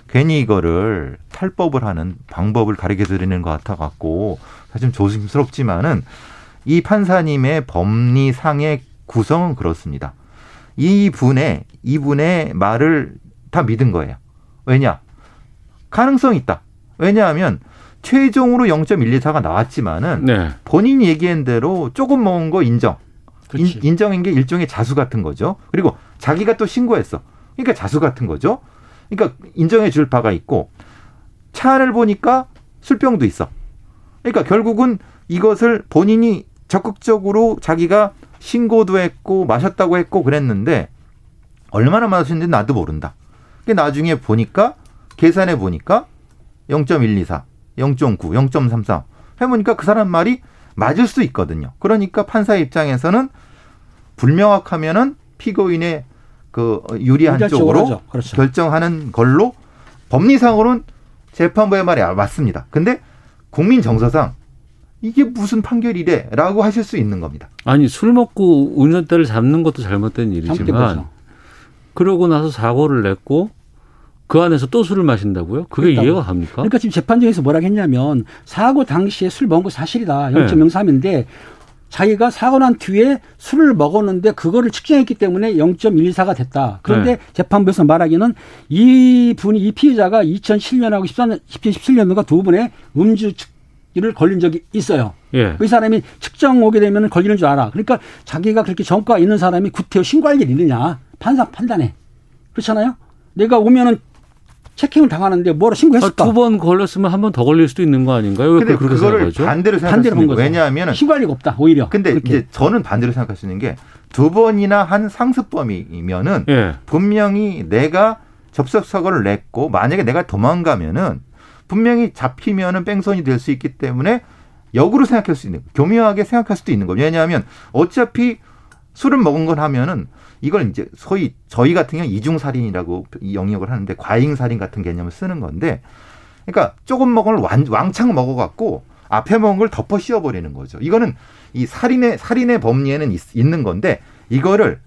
괜히 이거를 탈법을 하는 방법을 가르쳐 드리는 것 같아 갖고 사실 좀 조심스럽지만은 이 판사님의 법리상의 구성은 그렇습니다. 이 분의 이분의 말을 다 믿은 거예요. 왜냐? 가능성 있다. 왜냐하면 최종으로 0.124가 나왔지만은 네. 본인이 얘기한 대로 조금 먹은 거 인정. 인, 인정인 게 일종의 자수 같은 거죠. 그리고 자기가 또 신고했어. 그러니까 자수 같은 거죠. 그러니까 인정해 줄 바가 있고 차 안을 보니까 술병도 있어. 그러니까 결국은 이것을 본인이 적극적으로 자기가 신고도 했고 마셨다고 했고 그랬는데 얼마나 마셨는지 나도 모른다. 나중에 보니까 계산해 보니까 0.124, 0.9, 0.33 해보니까 그 사람 말이 맞을 수 있거든요. 그러니까 판사 입장에서는 불명확하면은 피고인의 그 유리한 쪽으로 그렇죠. 결정하는 걸로 법리상으로는 재판부의 말이 맞습니다. 근데 국민 정서상 이게 무슨 판결이래라고 하실 수 있는 겁니다. 아니 술 먹고 운전대를 잡는 것도 잘못된 일이지만 그러고 나서 사고를 냈고 그 안에서 또 술을 마신다고요? 그게 그렇다고. 이해가 갑니까? 그러니까 지금 재판정에서 뭐라 했냐면 사고 당시에 술 먹은 거 사실이다. 0.03인데 네. 자기가 사고 난 뒤에 술을 먹었는데 그거를 측정했기 때문에 0.14가 됐다. 그런데 네. 재판부에서 말하기는 이 분이 이 피해자가 2007년하고 14년, 2017년도가 두 분의 음주 측를 걸린 적이 있어요. 예. 그 사람이 측정 오게 되면 걸리는 줄 알아. 그러니까 자기가 그렇게 전과 있는 사람이 구태여 신고할 일 있느냐 판사 판단해. 그렇잖아요. 내가 오면은 체킹을 당하는데 뭐라 신고했을까? 아, 두번 걸렸으면 한 번 더 걸릴 수도 있는 거 아닌가요? 왜 그렇게 그거를 반대로 생각하는 거죠. 왜냐하면 신고할 리가 없다. 오히려. 근데 그렇게. 이제 저는 반대로 생각할 수 있는 게 두 번이나 한 상습범이면은 예. 분명히 내가 접속 사고를 냈고 만약에 내가 도망가면은 분명히 잡히면은 뺑소니 될 수 있기 때문에 역으로 생각할 수 있는 교묘하게 생각할 수도 있는 거죠. 왜냐하면 어차피 술을 먹은 건 하면은 이걸 이제 소위 저희 같은 경우 이중 살인이라고 영역을 하는데 과잉 살인 같은 개념을 쓰는 건데 그러니까 조금 먹은 걸 왕창 먹어 갖고 앞에 먹은 걸 덮어 씌워 버리는 거죠. 이거는 이 살인의 살인의 법리에는 있, 있는 건데 이거를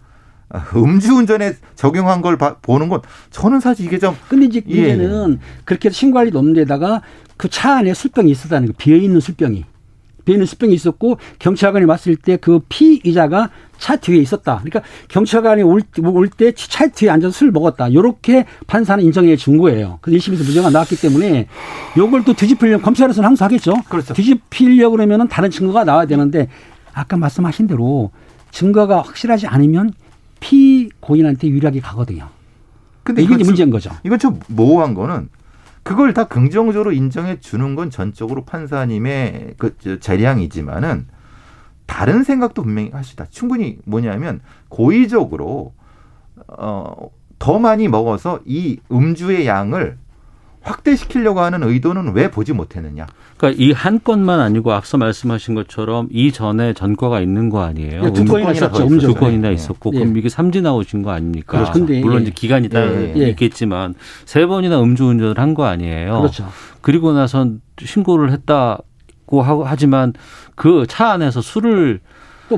음주운전에 적용한 걸 봐, 보는 건 저는 사실 이게 좀 근데 이제 문제는 예. 그렇게 신고할 일도 없는 데다가 그 차 안에 술병이 있었다는 거 비어 있는 술병이 있는 술병이 있었고 경찰관이 왔을 때 그 피의자가 차 뒤에 있었다. 그러니까 경찰관이 올 때 차 뒤에 앉아서 술 먹었다. 요렇게 판사는 인정해 준 거예요. 그래서 1심에서 무죄가 나왔기 때문에 요걸 또 뒤집히려면 검찰에서는 항상 하겠죠. 그렇죠. 뒤집히려고 그러면은 다른 증거가 나와야 되는데 아까 말씀하신 대로 증거가 확실하지 않으면 피고인한테 유리하게 가거든요. 근데 이게 문제인 거죠. 이건 좀 모호한 거는 그걸 다 긍정적으로 인정해 주는 건 전적으로 판사님의 그 재량이지만은 다른 생각도 분명히 있다. 충분히 뭐냐면 고의적으로 어, 더 많이 먹어서 이 음주의 양을 확대시키려고 하는 의도는 왜 보지 못했느냐? 그러니까 이 한 건만 아니고 앞서 말씀하신 것처럼 이 전에 전과가 있는 거 아니에요? 네, 두 건이나 있었죠. 두 건이나 네. 있었고 네. 그럼 이게 삼지 나오신 거 아닙니까? 그렇죠. 근데 물론 이제 기간이 따로 예. 있겠지만 세 번이나 음주운전을 한 거 아니에요? 그렇죠. 그리고 나선 신고를 했다고 하고 하지만 그 차 안에서 술을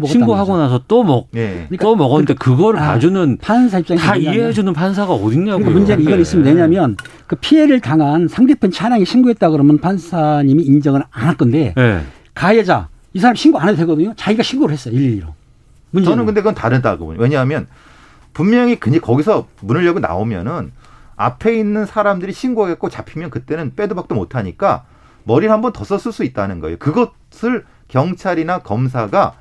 신고하고 나서 또 먹, 네. 그러니까 또 먹었는데 그거를 아, 봐주는 판사 입장에 다 이해해주는 판사가 어딨냐고요. 그러니까 문제는 이건 있으면 되냐면 그 피해를 당한 상대편 차량이 신고했다 그러면 판사님이 인정을 안 할 건데 네. 가해자 이 사람 신고 안 해도 되거든요. 자기가 신고를 했어요. 112로. 문제는. 저는 근데 그건 다르다고 보니 왜냐하면 분명히 그냥 거기서 문을 열고 나오면은 앞에 있는 사람들이 신고했고 잡히면 그때는 빼도 박도 못하니까 머리를 한 번 더 썼을 수 있다는 거예요. 그것을 경찰이나 검사가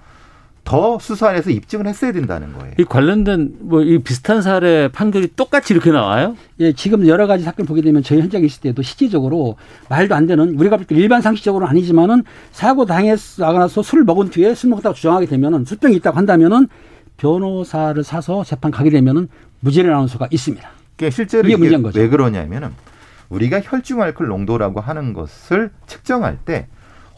더 수사해서 입증을 했어야 된다는 거예요. 이 관련된 뭐 이 비슷한 사례 판결이 똑같이 이렇게 나와요? 예, 지금 여러 가지 사건 보게 되면 저희 현장에 있을 때도 실질적으로 말도 안 되는 우리가 볼 때 일반 상식적으로는 아니지만은 사고 당해서 나가서 술을 먹은 뒤에 술 먹었다고 주장하게 되면은 술병이 있다고 한다면은 변호사를 사서 재판 가게 되면은 무죄를 나올 수가 있습니다. 그러니까 실제로 이게, 이게 왜 그러냐면은 우리가 혈중 알코올 농도라고 하는 것을 측정할 때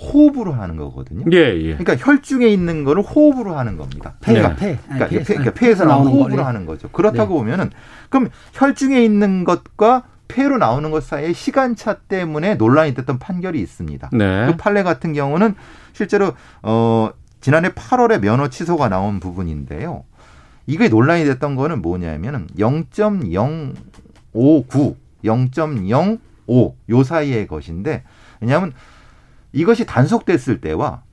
호흡으로 하는 거거든요. 예, 예. 그러니까 혈중에 있는 거를 호흡으로 하는 겁니다. 폐가 네. 폐. 그러니까, 폐, 그러니까 폐에서 나오는 호흡으로 거네. 하는 거죠. 그렇다고 네. 보면은 그럼 혈중에 있는 것과 폐로 나오는 것 사이에 시간차 때문에 논란이 됐던 판결이 있습니다. 네. 그 판례 같은 경우는 실제로 어 지난해 8월에 면허 취소가 나온 부분인데요. 이게 논란이 됐던 거는 뭐냐면은 0.059, 0.05 요 사이의 것인데 왜냐하면 이것이 단속됐을 때와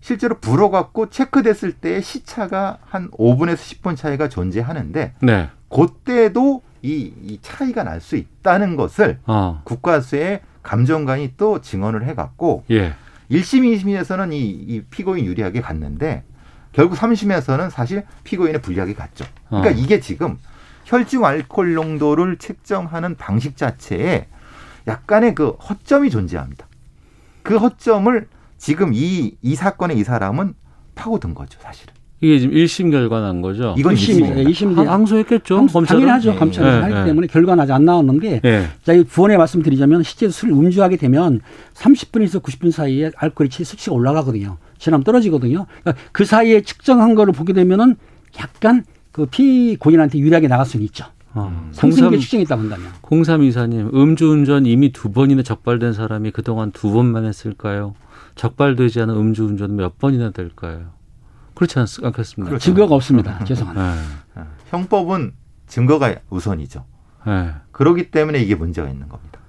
실제로 불어갖고 체크됐을 때의 시차가 한 5분에서 10분 차이가 존재하는데 네. 그때도 이, 이 차이가 날 수 있다는 것을 어. 국가수의 감정관이 또 증언을 해갖고 예. 1심, 2심에서는 이, 이 피고인 유리하게 갔는데 결국 3심에서는 사실 피고인의 불리하게 갔죠. 그러니까 어. 이게 지금 혈중 알코올 농도를 측정하는 방식 자체에 약간의 그 허점이 존재합니다. 그 허점을 지금 이, 이 사건의 이 사람은 파고든 거죠, 사실은. 이게 지금 1심 결과 난 거죠? 이건 1심, 1심 항소했겠죠. 항소, 당연히 하죠. 검찰은 네, 하기 네. 때문에 결과는 아직 안 나왔는데 네. 자, 이 부원에 말씀드리자면 실제 술 음주하게 되면 30분에서 90분 사이에 알코올이 수치가 올라가거든요. 지나면 떨어지거든요. 그러니까 그 사이에 측정한 거를 보게 되면은 약간 그 피고인한테 유리하게 나갈 수는 있죠. 어. 상승계 추정했다고 한다면. 0324님, 음주운전 이미 두 번이나 적발된 사람이 그동안 두 번만 했을까요? 적발되지 않은 음주운전 몇 번이나 될까요? 그렇지 않겠습니까? 그렇죠. 증거가 없습니다. 죄송합니다. 네. 형법은 증거가 우선이죠. 네. 그러기 때문에 이게 문제가 있는 겁니다.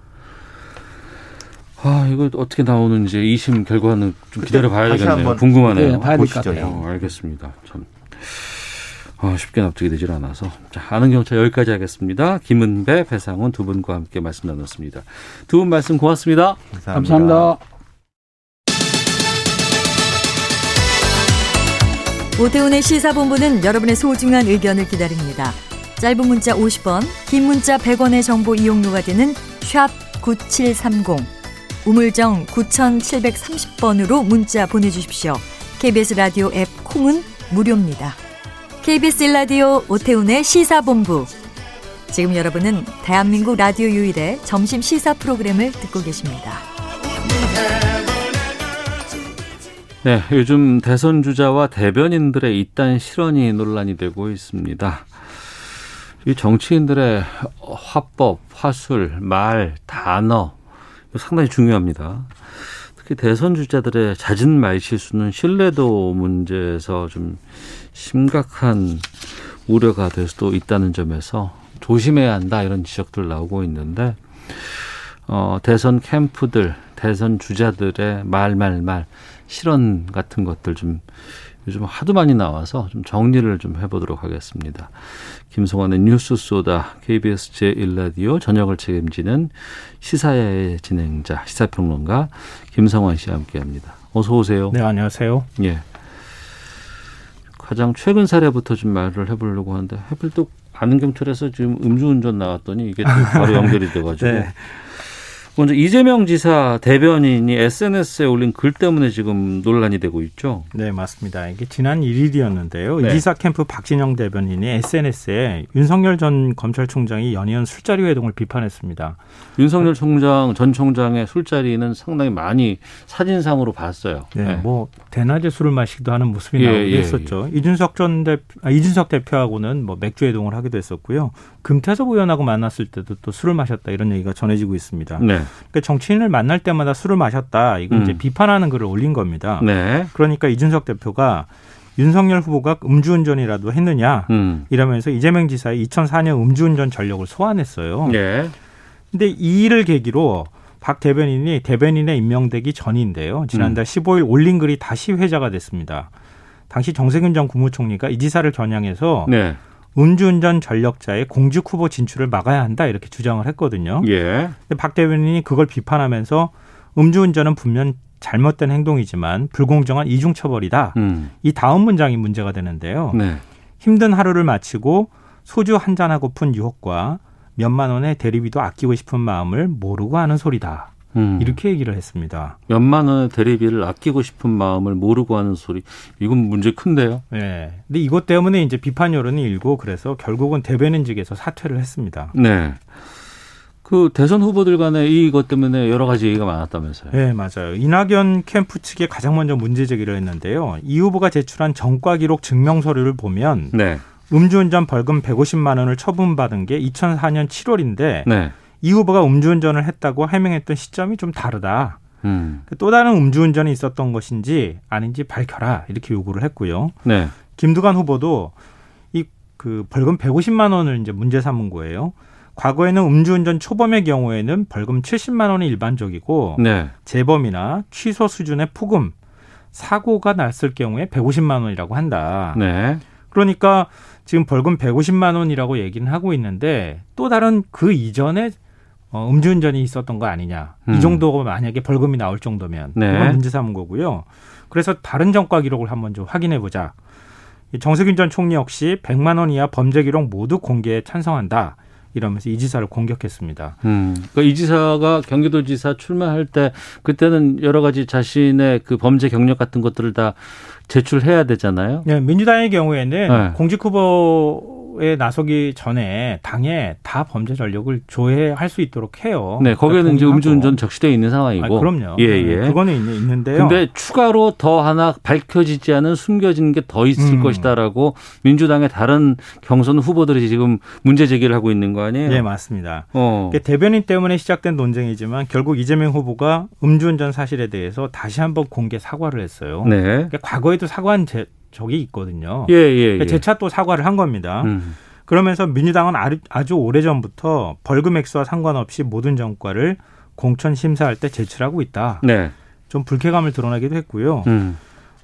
아, 이거 어떻게 나오는지 2심 결과는 좀 기다려 봐야겠네요. 궁금하네요. 네, 봐야 보시죠. 어, 알겠습니다. 참. 아, 쉽게 납득이 되질 않아서. 자, 아는 경찰 여기까지 하겠습니다. 김은배, 배상훈 두 분과 함께 말씀 나눴습니다. 두 분 말씀 고맙습니다. 감사합니다. 감사합니다. 오태훈의 시사본부는 여러분의 소중한 의견을 기다립니다. 짧은 문자 50원, 긴 문자 100원의 정보 이용료가 되는 샵 9730, 우물정 9730번으로 문자 보내주십시오. KBS 라디오 앱 콩은 무료입니다. KBS 라디오 오태훈의 시사본부. 지금 여러분은 대한민국 라디오 유일의 점심 시사 프로그램을 듣고 계십니다. 네, 요즘 대선 주자와 대변인들의 이딴 실언이 논란이 되고 있습니다. 이 정치인들의 화법, 화술, 말, 단어 상당히 중요합니다. 특히 대선 주자들의 잦은 말 실수는 신뢰도 문제에서 좀 심각한 우려가 될 수도 있다는 점에서 조심해야 한다 이런 지적들 나오고 있는데 어, 대선 캠프들, 대선 주자들의 말, 말, 말, 실언 같은 것들 좀 요즘 하도 많이 나와서 좀 정리를 좀 해보도록 하겠습니다. 김성환의 뉴스 소다 KBS 제1라디오 저녁을 책임지는 시사의 진행자, 시사평론가 김성환 씨와 함께합니다. 어서 오세요. 네, 안녕하세요. 예. 가장 최근 사례부터 좀 말을 해보려고 하는데 하필 또 아는 경찰에서 지금 음주운전 나왔더니 이게 또 바로 연결이 돼가지고 네. 먼저 이재명 지사 대변인이 SNS에 올린 글 때문에 지금 논란이 되고 있죠. 네, 맞습니다. 이게 지난 1일이었는데요. 네. 이 지사 캠프 박진영 대변인이 SNS에 윤석열 전 검찰총장이 연이은 술자리 회동을 비판했습니다. 윤석열 총장 전 총장의 술자리는 상당히 많이 사진상으로 봤어요. 네, 네. 뭐 대낮에 술을 마시기도 하는 모습이 예, 나오기도 예, 했었죠. 예. 이준석 전 대, 아, 이준석 대표하고는 뭐 맥주 회동을 하기도 했었고요. 금태섭 의원하고 만났을 때도 또 술을 마셨다 이런 얘기가 전해지고 있습니다. 네. 그러니까 정치인을 만날 때마다 술을 마셨다. 이거 음. 이제 비판하는 글을 올린 겁니다. 네. 그러니까 이준석 대표가 윤석열 후보가 음주운전이라도 했느냐 음. 이러면서 이재명 지사의 2004년 음주운전 전력을 소환했어요. 네. 근데 이 일을 계기로 박 대변인이 대변인에 임명되기 전인데요. 지난달 음. 15일 올린 글이 다시 회자가 됐습니다. 당시 정세균 전 국무총리가 이 지사를 겨냥해서 네. 음주운전 전력자의 공직 후보 진출을 막아야 한다 이렇게 주장을 했거든요. 예. 근데 박 대변인이 그걸 비판하면서 음주운전은 분명 잘못된 행동이지만 불공정한 이중 처벌이다. 음. 이 다음 문장이 문제가 되는데요. 네. 힘든 하루를 마치고 소주 한 잔 하고픈 유혹과 몇만 원의 대리비도 아끼고 싶은 마음을 모르고 하는 소리다. 음. 이렇게 얘기를 했습니다. 몇만 원의 대리비를 아끼고 싶은 마음을 모르고 하는 소리. 이건 문제 큰데요. 네. 근데 이것 때문에 이제 비판 여론이 일고 그래서 결국은 대변인직에서 사퇴를 했습니다. 네. 그 대선 후보들 간에 이것 때문에 여러 가지 얘기가 많았다면서요. 네, 맞아요. 이낙연 캠프 측에 가장 먼저 문제 제기를 했는데요. 이 후보가 제출한 정과 기록 증명 서류를 보면 네. 음주운전 벌금 150만 원을 처분받은 게 2004년 7월인데 네. 이 후보가 음주운전을 했다고 해명했던 시점이 좀 다르다. 음. 또 다른 음주운전이 있었던 것인지 아닌지 밝혀라 이렇게 요구를 했고요. 네. 김두관 후보도 이 그 벌금 150만 원을 이제 문제 삼은 거예요. 과거에는 음주운전 초범의 경우에는 벌금 70만 원이 일반적이고 네. 재범이나 취소 수준의 폭음 사고가 났을 경우에 150만 원이라고 한다. 네. 그러니까 지금 벌금 150만 원이라고 얘기는 하고 있는데 또 다른 그 이전에 어, 음주운전이 있었던 거 아니냐. 음. 이 정도가 만약에 벌금이 나올 정도면 네. 그건 문제 삼은 거고요. 그래서 다른 정과 기록을 한번 좀 확인해 보자. 정세균 전 총리 역시 100만 원 이하 범죄 기록 모두 공개에 찬성한다. 이러면서 이 지사를 공격했습니다. 음, 그러니까 이 지사가 경기도 지사 출마할 때 그때는 여러 가지 자신의 그 범죄 경력 같은 것들을 다 제출해야 되잖아요. 네, 민주당의 경우에는 네. 공직 후보 에 나서기 전에 당에 다 범죄 전력을 조회할 수 있도록 해요. 네, 거기에는 그러니까 이제 음주운전 적시되어 있는 상황이고. 아, 그럼요. 예, 예. 네, 그거는 있는데요. 근데 추가로 더 하나 밝혀지지 않은 숨겨진 게 더 있을 음. 것이다라고 민주당의 다른 경선 후보들이 지금 문제 제기를 하고 있는 거 아니에요? 네, 맞습니다. 어. 대변인 때문에 시작된 논쟁이지만 결국 이재명 후보가 음주운전 사실에 대해서 다시 한번 공개 사과를 했어요. 네. 그러니까 과거에도 사과한 제, 적이 있거든요. 예, 예, 그러니까 예. 재차 또 사과를 한 겁니다. 음. 그러면서 민주당은 아주 오래전부터 벌금 액수와 상관없이 모든 정과를 공천 심사할 때 제출하고 있다. 네. 좀 불쾌감을 드러내기도 했고요. 음.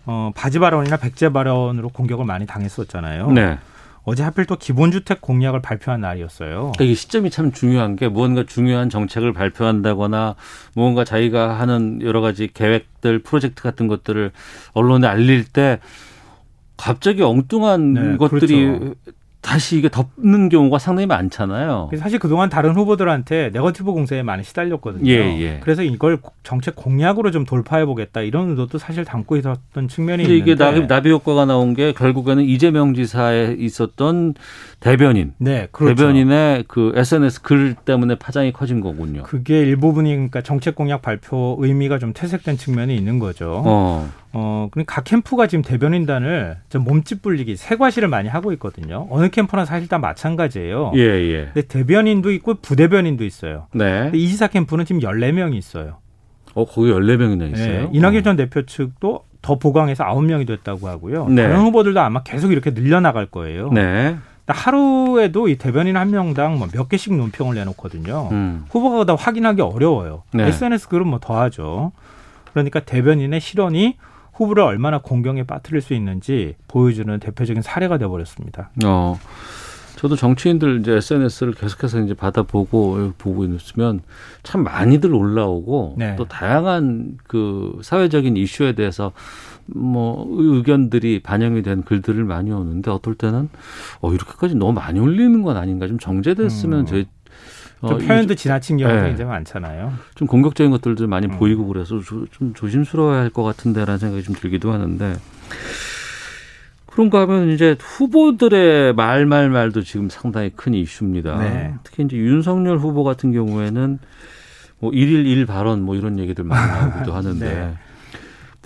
어, 바지 발언이나 백제 발언으로 공격을 많이 당했었잖아요. 네. 어제 하필 또 기본주택 공약을 발표한 날이었어요. 이게 시점이 참 중요한 게 무언가 중요한 정책을 발표한다거나 무언가 자기가 하는 여러 가지 계획들, 프로젝트 같은 것들을 언론에 알릴 때 갑자기 엉뚱한 네, 것들이 그렇죠. 다시 이게 덮는 경우가 상당히 많잖아요. 사실 그동안 다른 후보들한테 네거티브 공세에 많이 시달렸거든요. 예, 예. 그래서 이걸 정책 공약으로 좀 돌파해 보겠다 이런 의도도 사실 담고 있었던 측면이 있는데 이게 나비, 나비 효과가 나온 게 결국에는 이재명 지사에 있었던 대변인, 네, 그렇죠. 대변인의 그 SNS 글 때문에 파장이 커진 거군요. 그게 일부분이 그러니까 정책 공약 발표 의미가 좀 퇴색된 측면이 있는 거죠. 어. 어, 그러니까 각 캠프가 지금 대변인단을 좀 몸집 불리기, 세과시를 많이 하고 있거든요. 어느 캠프나 사실 다 마찬가지예요. 예, 예. 근데 대변인도 있고 부대변인도 있어요. 네. 이지사 캠프는 지금 14명이 있어요. 어, 거기 14명이나 있어요? 네. 이낙연 전 대표 측도 더 보강해서 9명이 됐다고 하고요. 네. 다른 후보들도 아마 계속 이렇게 늘려나갈 거예요. 네. 하루에도 이 대변인 한 명당 뭐 몇 개씩 논평을 내놓거든요. 음. 후보가 다 확인하기 어려워요. 네. SNS 글은 뭐 더하죠. 그러니까 대변인의 실언이 후보를 얼마나 공경에 빠뜨릴 수 있는지 보여주는 대표적인 사례가 되어버렸습니다. 어. 저도 정치인들 이제 SNS를 계속해서 이제 받아보고 보고 있으면 참 많이들 올라오고 네. 또 다양한 그 사회적인 이슈에 대해서 뭐 의견들이 반영이 된 글들을 많이 오는데 어떨 때는 어 이렇게까지 너무 많이 올리는 건 아닌가 좀 정제됐으면 음. 저희 좀 어, 표현도 지나친 경우가 네. 굉장히 많잖아요. 좀 공격적인 것들도 많이 음. 보이고 그래서 좀 조심스러워야 할 것 같은데라는 생각이 좀 들기도 하는데 그런가 하면 이제 후보들의 말말 말도 지금 상당히 큰 이슈입니다. 네. 특히 이제 윤석열 후보 같은 경우에는 뭐 일일 일 발언 뭐 이런 얘기들 많이 나오기도 하는데 네.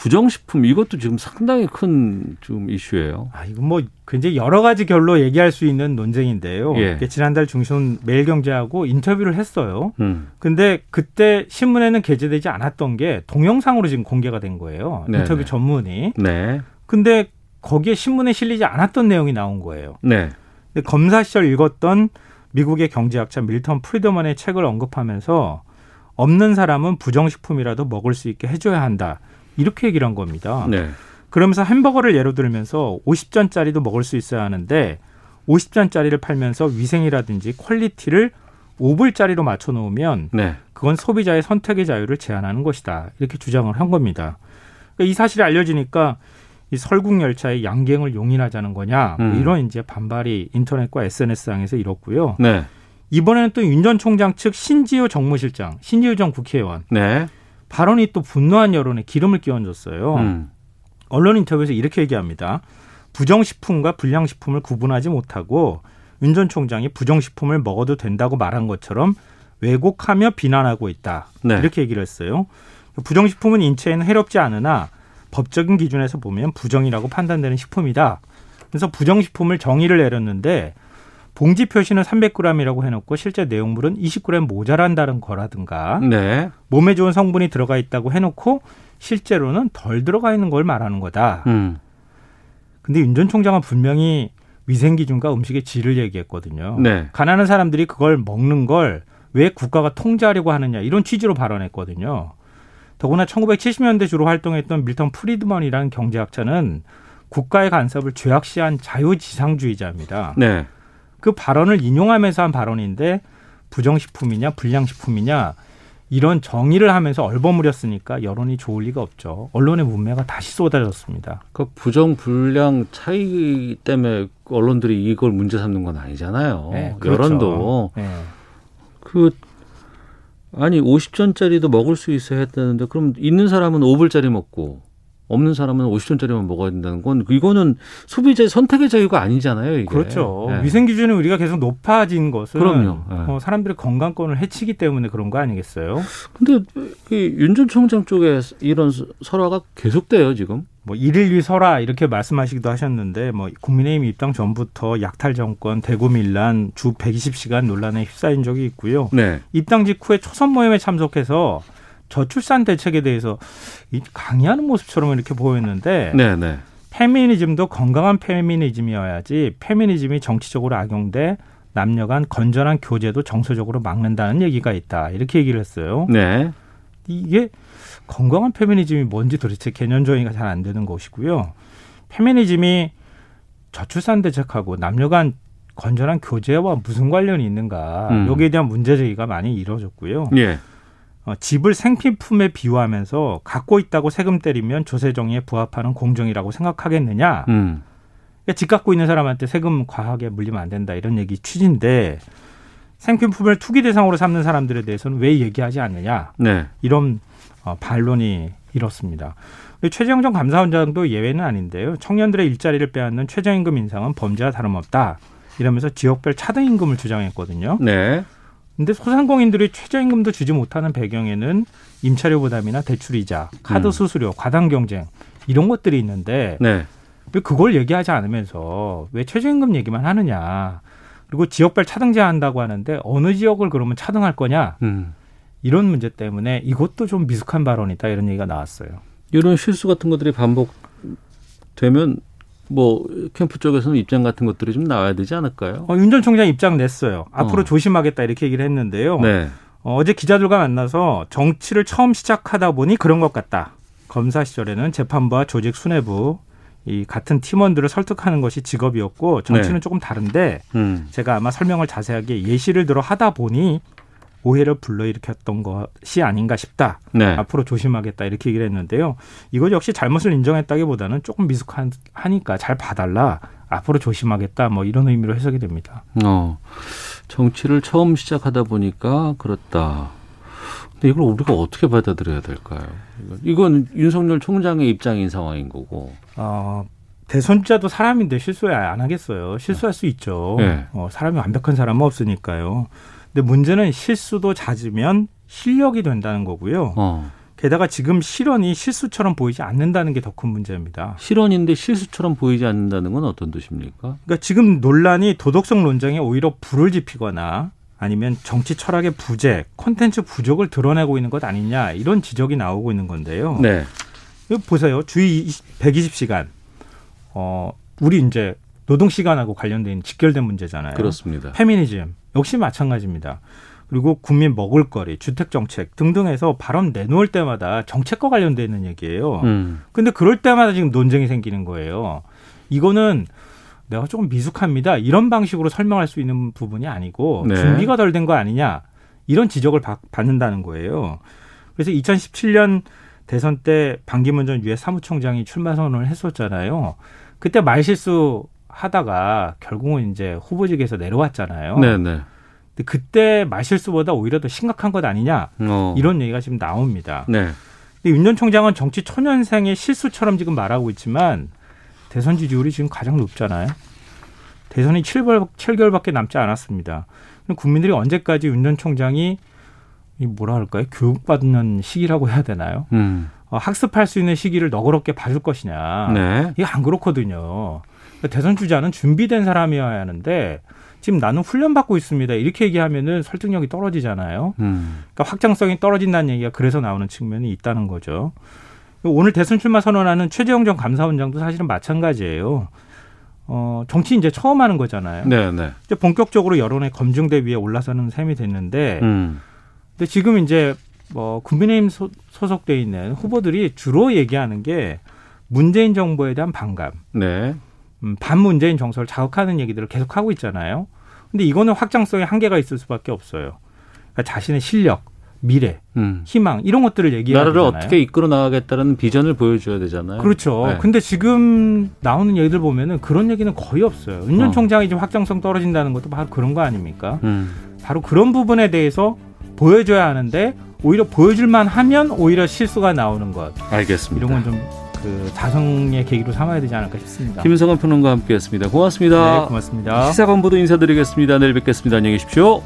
부정식품 이것도 지금 상당히 큰 좀 이슈예요. 아, 이건 뭐 굉장히 여러 가지 결로 얘기할 수 있는 논쟁인데요. 예. 지난달 중순 매일경제하고 인터뷰를 했어요. 음. 근데 그때 신문에는 게재되지 않았던 게 동영상으로 지금 공개가 된 거예요. 네네. 인터뷰 네. 전문이. 네. 근데 거기에 신문에 실리지 않았던 내용이 나온 거예요. 네. 근데 검사 시절 읽었던 미국의 경제학자 밀턴 프리더먼의 책을 언급하면서 없는 사람은 부정식품이라도 먹을 수 있게 해줘야 한다. 이렇게 얘기를 한 겁니다. 네. 그러면서 햄버거를 예로 들면서 50전짜리도 먹을 수 있어야 하는데 50전짜리를 팔면서 위생이라든지 quality를 5불짜리로 맞춰 놓으면 네. 그건 소비자의 선택의 자유를 제한하는 것이다. 이렇게 주장을 한 겁니다. 그러니까 이 사실이 알려지니까 이 설국 열차의 양갱을 용인하자는 거냐 뭐 음. 이런 이제 반발이 인터넷과 SNS상에서 일었고요. 네. 이번에는 또 윤 전 총장 측 신지호 정무실장, 신지호 전 국회의원 네. 발언이 또 분노한 여론에 기름을 끼얹었어요. 음. 언론 인터뷰에서 이렇게 얘기합니다. 부정식품과 불량식품을 구분하지 못하고 윤 전 총장이 부정식품을 먹어도 된다고 말한 것처럼 왜곡하며 비난하고 있다. 네. 이렇게 얘기를 했어요. 부정식품은 인체에는 해롭지 않으나 법적인 기준에서 보면 부정이라고 판단되는 식품이다. 그래서 부정식품을 정의를 내렸는데 봉지 표시는 300g이라고 해놓고 실제 내용물은 20g 모자란다는 거라든가 네. 몸에 좋은 성분이 들어가 있다고 해놓고 실제로는 덜 들어가 있는 걸 말하는 거다. 음. 근데 윤 전 총장은 분명히 위생 기준과 음식의 질을 얘기했거든요. 네. 가난한 사람들이 그걸 먹는 걸 왜 국가가 통제하려고 하느냐 이런 취지로 발언했거든요. 더구나 1970년대 주로 활동했던 밀턴 프리드먼이라는 경제학자는 국가의 간섭을 죄악시한 자유지상주의자입니다. 네. 그 발언을 인용하면서 한 발언인데 부정식품이냐 불량식품이냐 이런 정의를 하면서 얼버무렸으니까 여론이 좋을 리가 없죠. 언론의 문매가 다시 쏟아졌습니다. 그 부정 불량 차이 때문에 언론들이 이걸 문제 삼는 건 아니잖아요. 네, 그렇죠. 여론도 네. 그 아니 50전짜리도 먹을 수 있어야 했다는데 그럼 있는 사람은 5불짜리 먹고 없는 사람은 50전짜리만 먹어야 된다는 건 이거는 소비자의 선택의 자유가 아니잖아요. 이게. 그렇죠. 네. 위생 기준이 우리가 계속 높아진 것은 그럼요. 네. 어, 사람들의 건강권을 해치기 때문에 그런 거 아니겠어요? 근데 윤 전 총장 쪽에 이런 설화가 계속돼요 지금. 뭐 일일 설화 이렇게 말씀하시기도 하셨는데 뭐 국민의힘 입당 전부터 약탈 정권 대구 밀란 주 120시간 논란에 휩싸인 적이 있고요. 네. 입당 직후에 초선 모임에 참석해서 저출산 대책에 대해서 강의하는 모습처럼 이렇게 보였는데 네네. 네. 페미니즘도 건강한 페미니즘이어야지 페미니즘이 정치적으로 악용돼 남녀 간 건전한 교제도 정서적으로 막는다는 얘기가 있다. 이렇게 얘기를 했어요. 네. 이게 건강한 페미니즘이 뭔지 도대체 개념 정의가 잘 안 되는 것이고요. 페미니즘이 저출산 대책하고 남녀 간 건전한 교제와 무슨 관련이 있는가 음. 여기에 대한 문제 제기가 많이 이루어졌고요. 예. 어, 집을 생필품에 비유하면서 갖고 있다고 세금 때리면 조세 정의에 부합하는 공정이라고 생각하겠느냐. 음. 그러니까 집 갖고 있는 사람한테 세금 과하게 물리면 안 된다 이런 얘기 취지인데 생필품을 투기 대상으로 삼는 사람들에 대해서는 왜 얘기하지 않느냐. 네. 이런 어, 반론이 이렇습니다. 최재형 전 감사원장도 예외는 아닌데요. 청년들의 일자리를 빼앗는 최저임금 인상은 범죄와 다름없다. 이러면서 지역별 차등임금을 주장했거든요. 네. 근데 소상공인들이 최저임금도 주지 못하는 배경에는 임차료 부담이나 대출 이자, 카드 음. 수수료, 과당 경쟁 이런 것들이 있는데 네. 왜 그걸 얘기하지 않으면서 왜 최저임금 얘기만 하느냐? 그리고 지역별 차등 제한한다고 하는데 어느 지역을 그러면 차등할 거냐? 음. 이런 문제 때문에 이것도 좀 미숙한 발언이다 이런 얘기가 나왔어요. 이런 실수 같은 것들이 반복되면 뭐 캠프 쪽에서는 입장 같은 것들이 좀 나와야 되지 않을까요? 어, 윤전 총장 입장 냈어요. 앞으로 어. 조심하겠다 이렇게 얘기를 했는데요. 네. 어, 어제 기자들과 만나서 정치를 처음 시작하다 보니 그런 것 같다. 검사 시절에는 재판부와 조직 수뇌부 이 같은 팀원들을 설득하는 것이 직업이었고 정치는 네. 조금 다른데 음. 제가 아마 설명을 자세하게 예시를 들어 하다 보니 오해를 불러일으켰던 것이 아닌가 싶다. 네. 앞으로 조심하겠다 이렇게 얘기를 했는데요. 이것 역시 잘못을 인정했다기보다는 조금 미숙하니까 잘 봐달라. 앞으로 조심하겠다. 뭐 이런 의미로 해석이 됩니다. 어, 정치를 처음 시작하다 보니까 그렇다. 근데 이걸 우리가 어떻게 받아들여야 될까요? 이건 윤석열 총장의 입장인 상황인 거고. 어, 대선자도 사람인데 실수 안 하겠어요. 실수할 수 있죠. 네. 어, 사람이 완벽한 사람은 없으니까요. 근데 문제는 실수도 잦으면 실력이 된다는 거고요. 어. 게다가 지금 실언이 실수처럼 보이지 않는다는 게 더 큰 문제입니다. 실언인데 실수처럼 보이지 않는다는 건 어떤 뜻입니까? 그러니까 지금 논란이 도덕성 논쟁에 오히려 불을 지피거나 아니면 정치 철학의 부재, 콘텐츠 부족을 드러내고 있는 것 아니냐 이런 지적이 나오고 있는 건데요. 네. 보세요. 주의 120시간. 어, 우리 이제 노동 시간하고 관련된 직결된 문제잖아요. 그렇습니다. 페미니즘 역시 마찬가지입니다. 그리고 국민 먹을거리, 주택 정책 등등해서 발언 내놓을 때마다 정책과 관련돼 있는 얘기예요. 음. 근데 그럴 때마다 지금 논쟁이 생기는 거예요. 이거는 내가 조금 미숙합니다. 이런 방식으로 설명할 수 있는 부분이 아니고 네. 준비가 덜 된 거 아니냐 이런 지적을 받, 받는다는 거예요. 그래서 2017년 대선 때 반기문 전 유엔 사무총장이 출마 선언을 했었잖아요. 그때 말실수 하다가 결국은 이제 후보직에서 내려왔잖아요. 네네. 근데 그때 말실수보다 오히려 더 심각한 것 아니냐 어. 이런 얘기가 지금 나옵니다. 네. 근데 윤 전 총장은 정치 초년생의 실수처럼 지금 말하고 있지만 대선 지지율이 지금 가장 높잖아요. 대선이 7개월, 7개월밖에 남지 않았습니다. 국민들이 언제까지 윤 전 총장이 이 뭐라 할까요? 교육받는 시기라고 해야 되나요? 음. 어, 학습할 수 있는 시기를 너그럽게 봐줄 것이냐. 네. 이게 안 그렇거든요. 대선 주자는 준비된 사람이어야 하는데 지금 나는 훈련 받고 있습니다. 이렇게 얘기하면은 설득력이 떨어지잖아요. 음. 그러니까 확장성이 떨어진다는 얘기가 그래서 나오는 측면이 있다는 거죠. 오늘 대선 출마 선언하는 최재형 전 감사원장도 사실은 마찬가지예요. 어, 정치 이제 처음 하는 거잖아요. 네, 네. 이제 본격적으로 여론의 검증대 위에 올라서는 셈이 됐는데, 음. 근데 지금 이제 뭐 국민의힘 소, 속돼 있는 후보들이 주로 얘기하는 게 문재인 정부에 대한 반감, 네. 음, 반문재인 정서를 자극하는 얘기들을 계속 하고 있잖아요. 근데 이거는 확장성에 한계가 있을 수밖에 없어요. 그러니까 자신의 실력, 미래, 음. 희망 이런 것들을 얘기해야 나라를 되잖아요. 어떻게 이끌어 나가겠다는 비전을 보여줘야 되잖아요. 그렇죠. 네. 근데 지금 나오는 얘기들 보면은 그런 얘기는 거의 없어요. 은전 어. 총장이 지금 확장성 떨어진다는 것도 바로 그런 거 아닙니까? 음. 바로 그런 부분에 대해서 보여줘야 하는데 오히려 보여줄만 하면 오히려 실수가 나오는 것. 알겠습니다. 이런 건 좀 그 자성의 계기로 삼아야 되지 않을까 싶습니다. 김성원 평론가 함께했습니다. 고맙습니다. 네, 고맙습니다. 시사본부도 인사드리겠습니다. 내일 뵙겠습니다. 안녕히 계십시오.